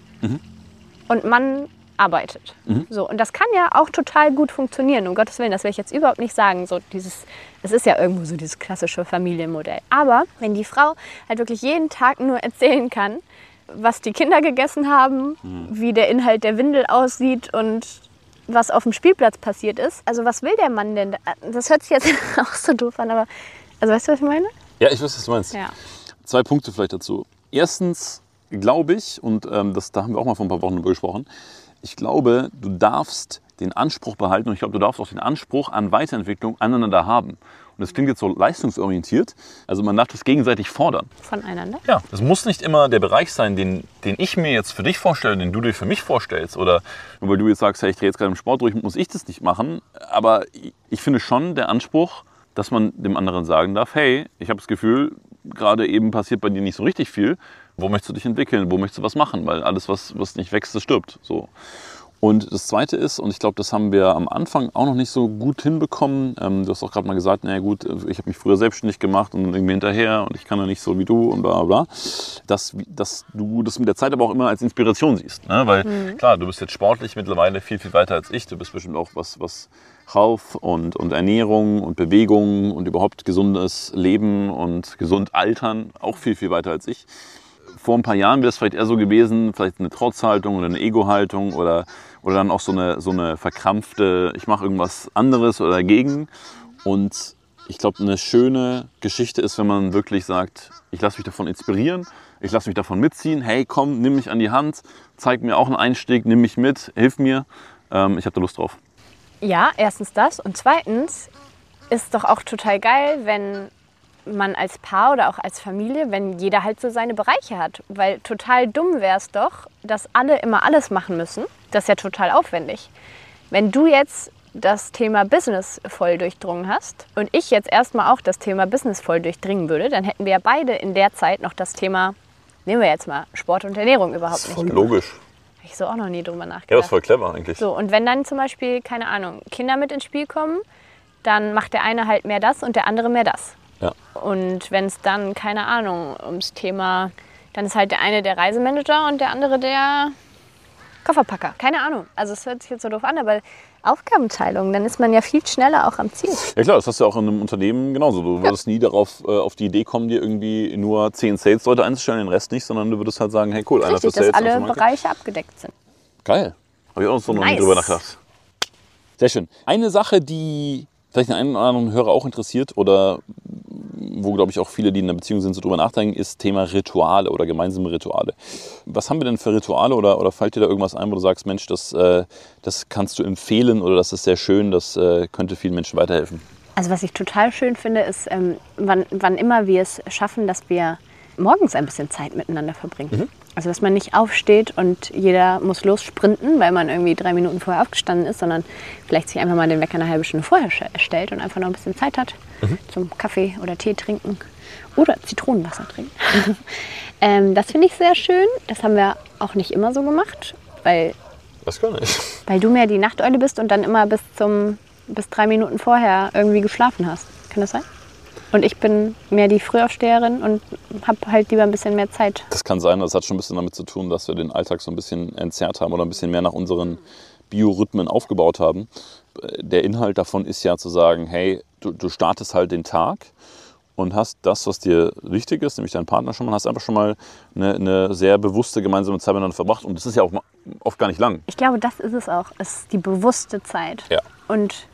und Mann arbeitet. So, und das kann ja auch total gut funktionieren, um Gottes Willen. Das will ich jetzt überhaupt nicht sagen. So dieses, es ist ja irgendwo so dieses klassische Familienmodell. Aber wenn die Frau halt wirklich jeden Tag nur erzählen kann, was die Kinder gegessen haben, wie der Inhalt der Windel aussieht und was auf dem Spielplatz passiert ist. Also was will der Mann denn? da? Das hört sich jetzt auch so doof an, aber also weißt du, was ich meine? Ja, ich weiß, was du meinst. Ja. Zwei Punkte vielleicht dazu. Erstens glaube ich, und ähm, das, da haben wir auch mal vor ein paar Wochen drüber gesprochen, ich glaube, du darfst den Anspruch behalten und ich glaube, du darfst auch den Anspruch an Weiterentwicklung aneinander haben. Und das klingt jetzt so leistungsorientiert, also man darf das gegenseitig fordern. Voneinander. Ja, das muss nicht immer der Bereich sein, den, den ich mir jetzt für dich vorstelle, den du dir für mich vorstellst. Oder nur weil du jetzt sagst, hey, ich drehe jetzt gerade im Sport durch, muss ich das nicht machen. Aber ich finde schon der Anspruch, dass man dem anderen sagen darf, hey, ich habe das Gefühl, gerade eben passiert bei dir nicht so richtig viel. Wo möchtest du dich entwickeln? Wo möchtest du was machen? Weil alles, was, was nicht wächst, das stirbt. So. Und das Zweite ist, und ich glaube, das haben wir am Anfang auch noch nicht so gut hinbekommen. Ähm, du hast auch gerade mal gesagt, naja gut, ich habe mich früher selbstständig gemacht und irgendwie hinterher und ich kann ja nicht so wie du und bla bla bla. Dass, dass du das mit der Zeit aber auch immer als Inspiration siehst. Ne? Weil klar, du bist jetzt sportlich mittlerweile viel, viel weiter als ich. Du bist bestimmt auch was, was Health und, und Ernährung und Bewegung und überhaupt gesundes Leben und gesund altern auch viel, viel weiter als ich vor ein paar Jahren wäre es vielleicht eher so gewesen, vielleicht eine Trotzhaltung oder eine Ego-Haltung oder, oder dann auch so eine, so eine verkrampfte, ich mache irgendwas anderes oder dagegen. Und ich glaube, eine schöne Geschichte ist, wenn man wirklich sagt, ich lasse mich davon inspirieren, ich lasse mich davon mitziehen, hey komm, nimm mich an die Hand, zeig mir auch einen Einstieg, nimm mich mit, hilf mir, ähm, ich habe da Lust drauf. Ja, erstens das. Und zweitens ist doch auch total geil, wenn man als Paar oder auch als Familie, wenn jeder halt so seine Bereiche hat. Weil total dumm wäre es doch, dass alle immer alles machen müssen. Das ist ja total aufwendig. Wenn du jetzt das Thema Business voll durchdrungen hast und ich jetzt erstmal auch das Thema Business voll durchdringen würde, dann hätten wir ja beide in der Zeit noch das Thema, nehmen wir jetzt mal Sport und Ernährung überhaupt nicht. gemacht. logisch. Hab ich so auch noch nie drüber nachgedacht. Ja, das ist voll clever eigentlich. So, und wenn dann zum Beispiel, keine Ahnung, Kinder mit ins Spiel kommen, dann macht der eine halt mehr das und der andere mehr das. Ja. Und wenn es dann, keine Ahnung, ums Thema, dann ist halt der eine der Reisemanager und der andere der Kofferpacker. Keine Ahnung. Also es hört sich jetzt so doof an, aber Aufgabenteilung, dann ist man ja viel schneller auch am Ziel. Ja klar, das hast du ja auch in einem Unternehmen genauso. Du würdest nie darauf äh, auf die Idee kommen, dir irgendwie nur zehn Sales-Leute einzustellen, den Rest nicht, sondern du würdest halt sagen, hey cool, einer für Richtig, dass Sales, einer alle. Bereiche abgedeckt sind. Geil. Habe ich auch so noch nie Nice. drüber nachgedacht. Sehr schön. Eine Sache, die vielleicht den einen oder anderen Hörer auch interessiert oder wo, glaube ich, auch viele, die in einer Beziehung sind, so drüber nachdenken, ist Thema Rituale oder gemeinsame Rituale. Was haben wir denn für Rituale oder, oder fällt dir da irgendwas ein, wo du sagst, Mensch, das, äh, das kannst du empfehlen oder das ist sehr schön, das äh, könnte vielen Menschen weiterhelfen? Also was ich total schön finde, ist, ähm, wann, wann immer wir es schaffen, dass wir morgens ein bisschen Zeit miteinander verbringen. Also dass man nicht aufsteht und jeder muss lossprinten, weil man irgendwie drei Minuten vorher aufgestanden ist, sondern vielleicht sich einfach mal den Wecker eine halbe Stunde vorher stellt und einfach noch ein bisschen Zeit hat zum Kaffee oder Tee trinken oder Zitronenwasser trinken. ähm, das finde ich sehr schön. Das haben wir auch nicht immer so gemacht, weil Das gar nicht. weil du mehr die Nachteule bist und dann immer bis zum bis drei Minuten vorher irgendwie geschlafen hast. Kann das sein? Und ich bin mehr die Frühaufsteherin und habe halt lieber ein bisschen mehr Zeit. Das kann sein, das hat schon ein bisschen damit zu tun, dass wir den Alltag so ein bisschen entzerrt haben oder ein bisschen mehr nach unseren Biorhythmen aufgebaut haben. Der Inhalt davon ist ja zu sagen, hey, du, du startest halt den Tag und hast das, was dir wichtig ist, nämlich deinen Partner schon mal, hast einfach schon mal eine, eine sehr bewusste gemeinsame Zeit miteinander verbracht. Und das ist ja auch oft gar nicht lang. Ich glaube, das ist es auch. Es ist die bewusste Zeit. Ja. Und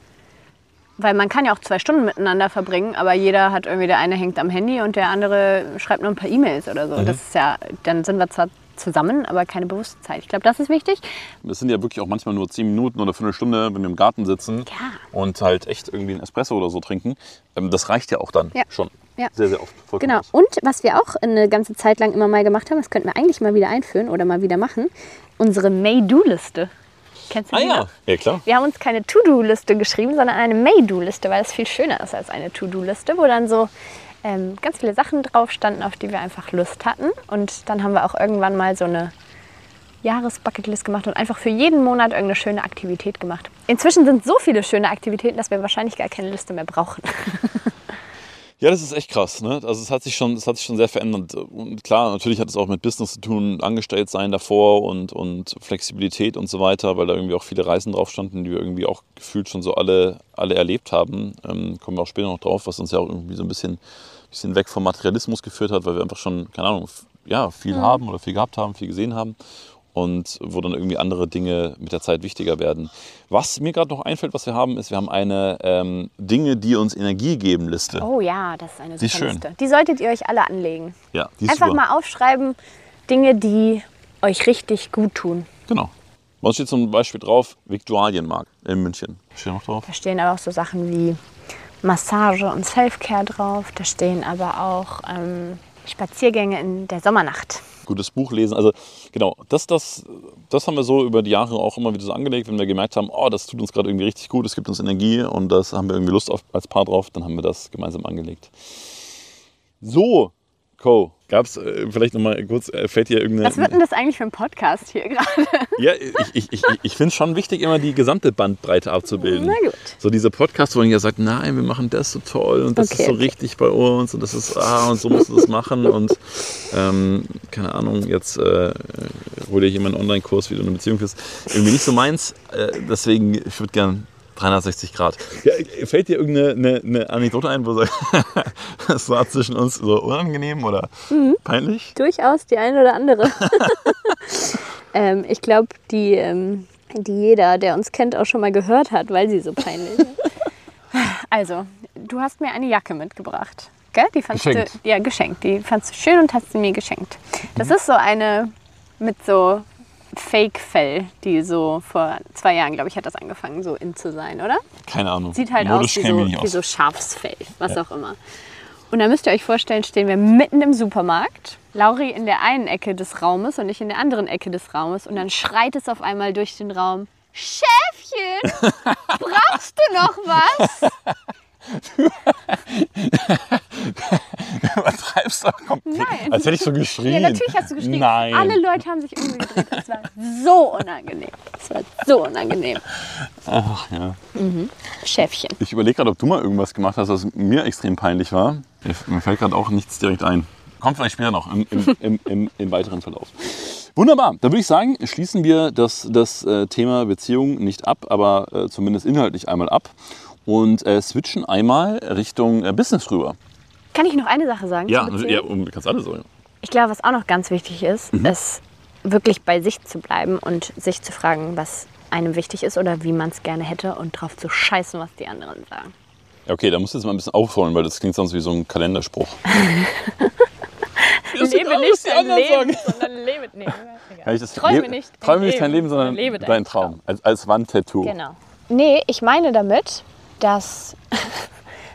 weil man kann ja auch zwei Stunden miteinander verbringen, aber jeder hat irgendwie, der eine hängt am Handy und der andere schreibt nur ein paar E-Mails oder so. Das ist ja, dann sind wir zwar zusammen, aber keine bewusste Zeit. Ich glaube, das ist wichtig. Das sind ja wirklich auch manchmal nur zehn Minuten oder für eine Stunde, wenn wir im Garten sitzen Ja. und halt echt irgendwie einen Espresso oder so trinken. Ähm, Das reicht ja auch dann Ja. schon. Ja. Sehr, sehr oft. Vollkommen Genau. aus. Und was wir auch eine ganze Zeit lang immer mal gemacht haben, das könnten wir eigentlich mal wieder einführen oder mal wieder machen, unsere May-Do-Liste. Kennst du Ah die ja, noch? ja klar. Wir haben uns keine To-Do-Liste geschrieben, sondern eine May-Do-Liste, weil es viel schöner ist als eine To-Do-Liste, wo dann so ähm, ganz viele Sachen drauf standen, auf die wir einfach Lust hatten. Und dann haben wir auch irgendwann mal so eine Jahresbucketlist gemacht und einfach für jeden Monat irgendeine schöne Aktivität gemacht. Inzwischen sind so viele schöne Aktivitäten, dass wir wahrscheinlich gar keine Liste mehr brauchen. Ja, das ist echt krass. Ne? Also es hat sich schon, es hat sich schon sehr verändert. Und klar, natürlich hat es auch mit Business zu tun, angestellt sein davor und, und Flexibilität und so weiter, weil da irgendwie auch viele Reisen drauf standen, die wir irgendwie auch gefühlt schon so alle, alle erlebt haben. Ähm, kommen wir auch später noch drauf, was uns ja auch irgendwie so ein bisschen, bisschen weg vom Materialismus geführt hat, weil wir einfach schon, keine Ahnung, ja, viel haben oder viel gehabt haben, viel gesehen haben. Und wo dann irgendwie andere Dinge mit der Zeit wichtiger werden. Was mir gerade noch einfällt, was wir haben, ist, wir haben eine ähm, Dinge, die uns Energie geben Liste. Oh ja, das ist eine Die super schön. Liste. Die solltet ihr euch alle anlegen. Ja, die ist Einfach super. mal aufschreiben, Dinge, die euch richtig gut tun. Genau. Bei uns steht zum Beispiel drauf Viktualienmarkt in München. Steht noch drauf? Da stehen aber auch so Sachen wie Massage und Selfcare drauf. Da stehen aber auch ähm, Spaziergänge in der Sommernacht. Gutes Buch lesen. Also genau, das, das, das haben wir so über die Jahre auch immer wieder so angelegt. Wenn wir gemerkt haben, oh, das tut uns gerade irgendwie richtig gut, es gibt uns Energie und das haben wir irgendwie Lust auf als Paar drauf, dann haben wir das gemeinsam angelegt. So, Co. Gab es äh, vielleicht noch mal kurz, äh, fällt dir irgendeine... Was wird denn das eigentlich für ein Podcast hier gerade? Ja, ich, ich, ich, ich finde es schon wichtig, immer die gesamte Bandbreite abzubilden. Na gut. So diese Podcasts, wo man ja sagt, nein, wir machen das so toll und das Okay, ist so okay. richtig bei uns und das ist, ah, und so musst du das machen und ähm, keine Ahnung, jetzt äh, hol dir jemand einen Online-Kurs, wie du eine Beziehung führst. Irgendwie nicht so meins, äh, deswegen, ich würde gern 360 Grad. Ja, fällt dir irgendeine eine, eine Anekdote ein, wo du sagst, das war zwischen uns so unangenehm oder Mhm. peinlich? Durchaus die eine oder andere. ähm, ich glaube, die, ähm, die jeder, der uns kennt, auch schon mal gehört hat, weil sie so peinlich ist. Also, du hast mir eine Jacke mitgebracht. Gell? Die fandst Geschenkt. du ja geschenkt. Die fandst du schön und hast sie mir geschenkt. Das ist so eine mit so Fake-Fell, die so vor zwei Jahren, glaube ich, hat das angefangen, so in zu sein, oder? Keine Ahnung. Sieht halt Modisch aus wie so, wie aus. so Schafsfell, was auch immer. Und da müsst ihr euch vorstellen, stehen wir mitten im Supermarkt. Lauri in der einen Ecke des Raumes und ich in der anderen Ecke des Raumes. Und dann schreit es auf einmal durch den Raum. Schäfchen, brauchst du noch was? Übertreibst du komplett. Nein. Als hätte ich so geschrien. Ja, natürlich hast du geschrien. Nein. Alle Leute haben sich umgedreht. Es war so unangenehm. Es war so unangenehm. Ach ja. Schäfchen. Ich überlege gerade, ob du mal irgendwas gemacht hast, was mir extrem peinlich war. Mir- Mir fällt gerade auch nichts direkt ein. Kommt vielleicht später noch im, im, im, im, im weiteren Verlauf. Wunderbar. Dann würde ich sagen, schließen wir das, das äh, Thema Beziehung nicht ab, aber äh, zumindest inhaltlich einmal ab und äh, switchen einmal Richtung äh, Business rüber. Kann ich noch eine Sache sagen? Ja, ja kannst alle sagen. Ich glaube, was auch noch ganz wichtig ist, ist wirklich bei sich zu bleiben und sich zu fragen, was einem wichtig ist oder wie man es gerne hätte und drauf zu scheißen, was die anderen sagen. Ja, okay, da musst du jetzt mal ein bisschen aufholen, weil das klingt sonst wie so ein Kalenderspruch. lebe nicht dein Leben, sondern lebe nee, ich das Träume lebe- nicht dein Träume nicht dein Leben, sondern dein, deinen Traum. Als, als Wandtattoo. Genau. Nee, ich meine damit, dass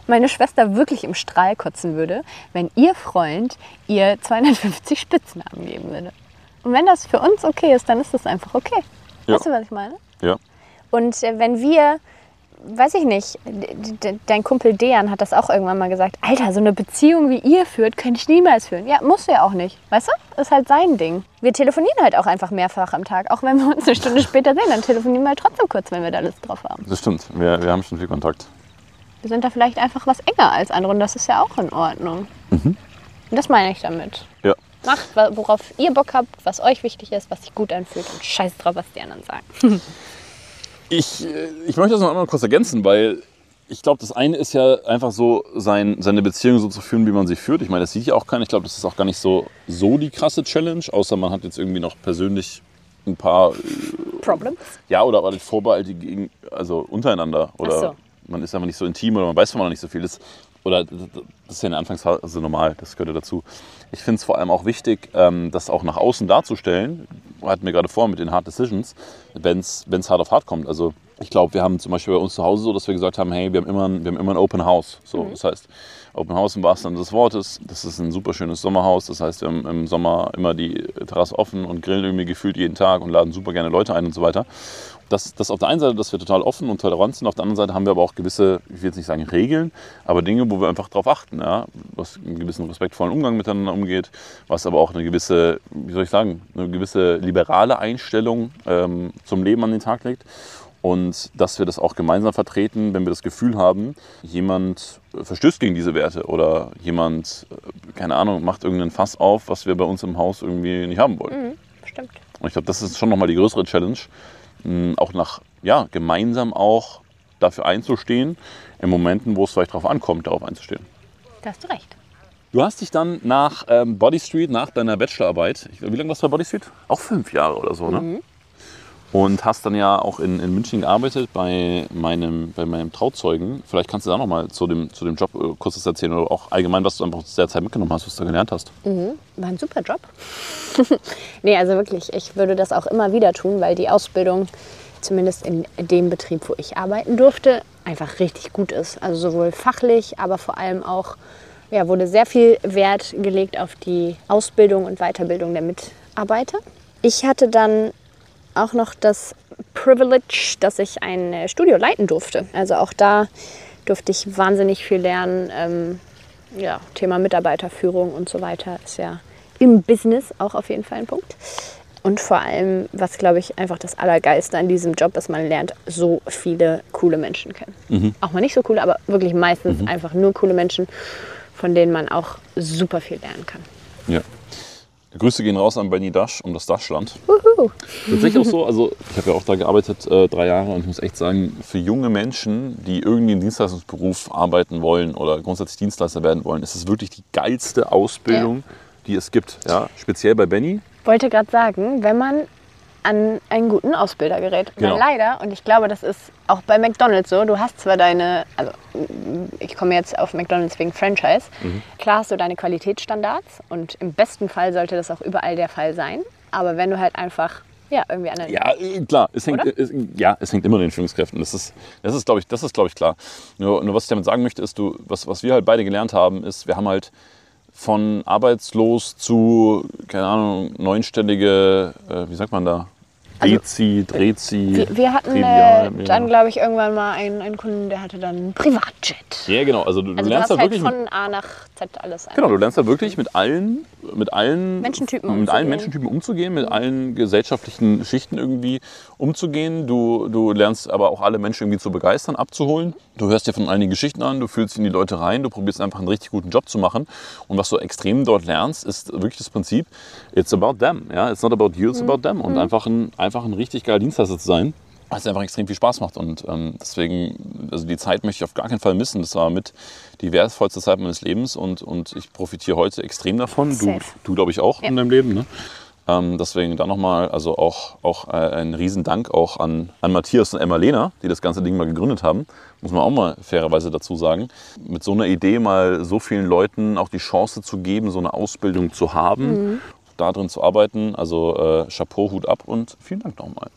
meine Schwester wirklich im Strahl kotzen würde, wenn ihr Freund ihr 250 Spitznamen geben würde. Und wenn das für uns okay ist, dann ist das einfach okay. Ja. Weißt du, was ich meine? Ja. Und äh, wenn wir, weiß ich nicht, dein Kumpel Dejan hat das auch irgendwann mal gesagt, Alter, so eine Beziehung wie ihr führt, könnte ich niemals führen. Ja, musst du ja auch nicht. Weißt du? Ist halt sein Ding. Wir telefonieren halt auch einfach mehrfach am Tag. Auch wenn wir uns eine Stunde später sehen, dann telefonieren wir halt trotzdem kurz, wenn wir da Lust drauf haben. Das stimmt. Wir, wir haben schon viel Kontakt. Wir sind da vielleicht einfach was enger als andere und das ist ja auch in Ordnung. Und das meine ich damit. Ja. Macht, worauf ihr Bock habt, was euch wichtig ist, was sich gut anfühlt und scheiß drauf, was die anderen sagen. Ich, äh, ich möchte das noch einmal kurz ergänzen, weil ich glaube, das eine ist ja einfach so, sein, seine Beziehung so zu führen, wie man sie führt. Ich meine, das sieht ja auch keiner. Ich glaube, das ist auch gar nicht so, so die krasse Challenge, außer man hat jetzt irgendwie noch persönlich ein paar, äh, Problems? ja, oder aber Vorbehalte gegen, also untereinander. Oder so. man ist einfach nicht so intim oder man weiß von noch nicht so viel. Das oder das ist ja in der Anfangsphase normal, das gehört ja dazu. Ich finde es vor allem auch wichtig, ähm, das auch nach außen darzustellen. Hatten wir gerade vor mit den Hard Decisions, wenn es hart auf hart kommt. Also ich glaube, wir haben zum Beispiel bei uns zu Hause so, dass wir gesagt haben, hey, wir haben immer ein, wir haben immer ein Open House. So, mhm. Das heißt, Open House im wahrsten Sinne des Wortes. Das ist ein super schönes Sommerhaus. Das heißt, wir haben im Sommer immer die Terrasse offen und grillen irgendwie gefühlt jeden Tag und laden super gerne Leute ein und so weiter das, das auf der einen Seite, dass wir total offen und tolerant sind, auf der anderen Seite haben wir aber auch gewisse, ich will jetzt nicht sagen Regeln, aber Dinge, wo wir einfach darauf achten, ja? was einen gewissen respektvollen Umgang miteinander umgeht, was aber auch eine gewisse, wie soll ich sagen, eine gewisse liberale Einstellung ähm, zum Leben an den Tag legt. Und dass wir das auch gemeinsam vertreten, wenn wir das Gefühl haben, jemand verstößt gegen diese Werte oder jemand, äh, keine Ahnung, macht irgendeinen Fass auf, was wir bei uns im Haus irgendwie nicht haben wollen. Mhm, stimmt. Und ich glaube, das ist schon nochmal die größere Challenge, auch nach, ja, gemeinsam auch dafür einzustehen, in Momenten, wo es vielleicht darauf ankommt, darauf einzustehen. Da hast du recht. Du hast dich dann nach ähm, Body Street, nach deiner Bachelorarbeit, wie lange warst du bei Body Street? Auch fünf Jahre oder so, ne? Mhm. Und hast dann ja auch in, in München gearbeitet bei meinem, bei meinem Trauzeugen. Vielleicht kannst du da noch mal zu dem, zu dem Job äh, kurz was erzählen oder auch allgemein, was du einfach aus der Zeit mitgenommen hast, was du da gelernt hast. Mhm. War ein super Job. nee, also wirklich, ich würde das auch immer wieder tun, weil die Ausbildung, zumindest in dem Betrieb, wo ich arbeiten durfte, einfach richtig gut ist. Also sowohl fachlich, aber vor allem auch ja, wurde sehr viel Wert gelegt auf die Ausbildung und Weiterbildung der Mitarbeiter. Ich hatte dann auch noch das Privilege, dass ich ein äh, Studio leiten durfte. Also auch da durfte ich wahnsinnig viel lernen. Ähm, ja, Thema Mitarbeiterführung und so weiter ist ja im Business auch auf jeden Fall ein Punkt. Und vor allem, was glaube ich einfach das Allergeiste an diesem Job ist, man lernt so viele coole Menschen kennen. Mhm. Auch mal nicht so coole, aber wirklich meistens mhm. einfach nur coole Menschen, von denen man auch super viel lernen kann. Ja. Grüße gehen raus an Benny Dash um das Daschland. Uhu. Tatsächlich auch so, also ich habe ja auch da gearbeitet äh, drei Jahre und ich muss echt sagen, für junge Menschen, die irgendwie im Dienstleistungsberuf arbeiten wollen oder grundsätzlich Dienstleister werden wollen, ist es wirklich die geilste Ausbildung, ja. die es gibt. Ja, speziell bei Benny. Wollte gerade sagen, wenn man an einen guten Ausbilder gerät. Genau. Weil leider, und ich glaube, das ist auch bei McDonalds so, du hast zwar deine, also ich komme jetzt auf McDonalds wegen Franchise, mhm. klar hast du deine Qualitätsstandards und im besten Fall sollte das auch überall der Fall sein. Aber wenn du halt einfach ja, irgendwie an Ja, äh, klar. Es hängt, es, ja, es hängt immer an den Führungskräften. Das ist, das ist glaube ich, das ich, klar. Nur, nur was ich damit sagen möchte, ist, du, was, was wir halt beide gelernt haben, ist, wir haben halt von arbeitslos zu, keine Ahnung, neunstellige, äh, wie sagt man da? Rezi, also, Drezi. Wir, wir hatten äh, dann, glaube ich, irgendwann mal einen, einen, Kunden, der hatte dann einen Privatjet. Ja, genau. Also du, also du lernst da halt wirklich von A nach Z alles ein. Genau, du lernst da wirklich mit allen mit allen Menschentypen mit umzugehen. allen Menschentypen umzugehen, mit allen gesellschaftlichen Schichten irgendwie umzugehen. Du, du lernst aber auch alle Menschen irgendwie zu begeistern, abzuholen. Du hörst dir von allen die Geschichten an, du fühlst in die Leute rein, du probierst einfach einen richtig guten Job zu machen. Und was du extrem dort lernst, ist wirklich das Prinzip, it's about them. Ja? It's not about you, it's mhm. about them. Und mhm. einfach, ein, einfach ein richtig geiler Dienstleister zu sein weil es einfach extrem viel Spaß macht. Und ähm, deswegen, also die Zeit möchte ich auf gar keinen Fall missen. Das war mit die wertvollste Zeit meines Lebens und, und ich profitiere heute extrem davon. Du, du glaube ich, auch ja. in deinem Leben. Ne? Ähm, deswegen da nochmal, also auch, auch äh, ein Riesendank auch an, an Matthias und Emma-Lena, die das ganze Ding mal gegründet haben. Muss man auch mal fairerweise dazu sagen. Mit so einer Idee mal so vielen Leuten auch die Chance zu geben, so eine Ausbildung zu haben, mhm. Da drin zu arbeiten. Also äh, Chapeau, Hut ab und vielen Dank nochmal.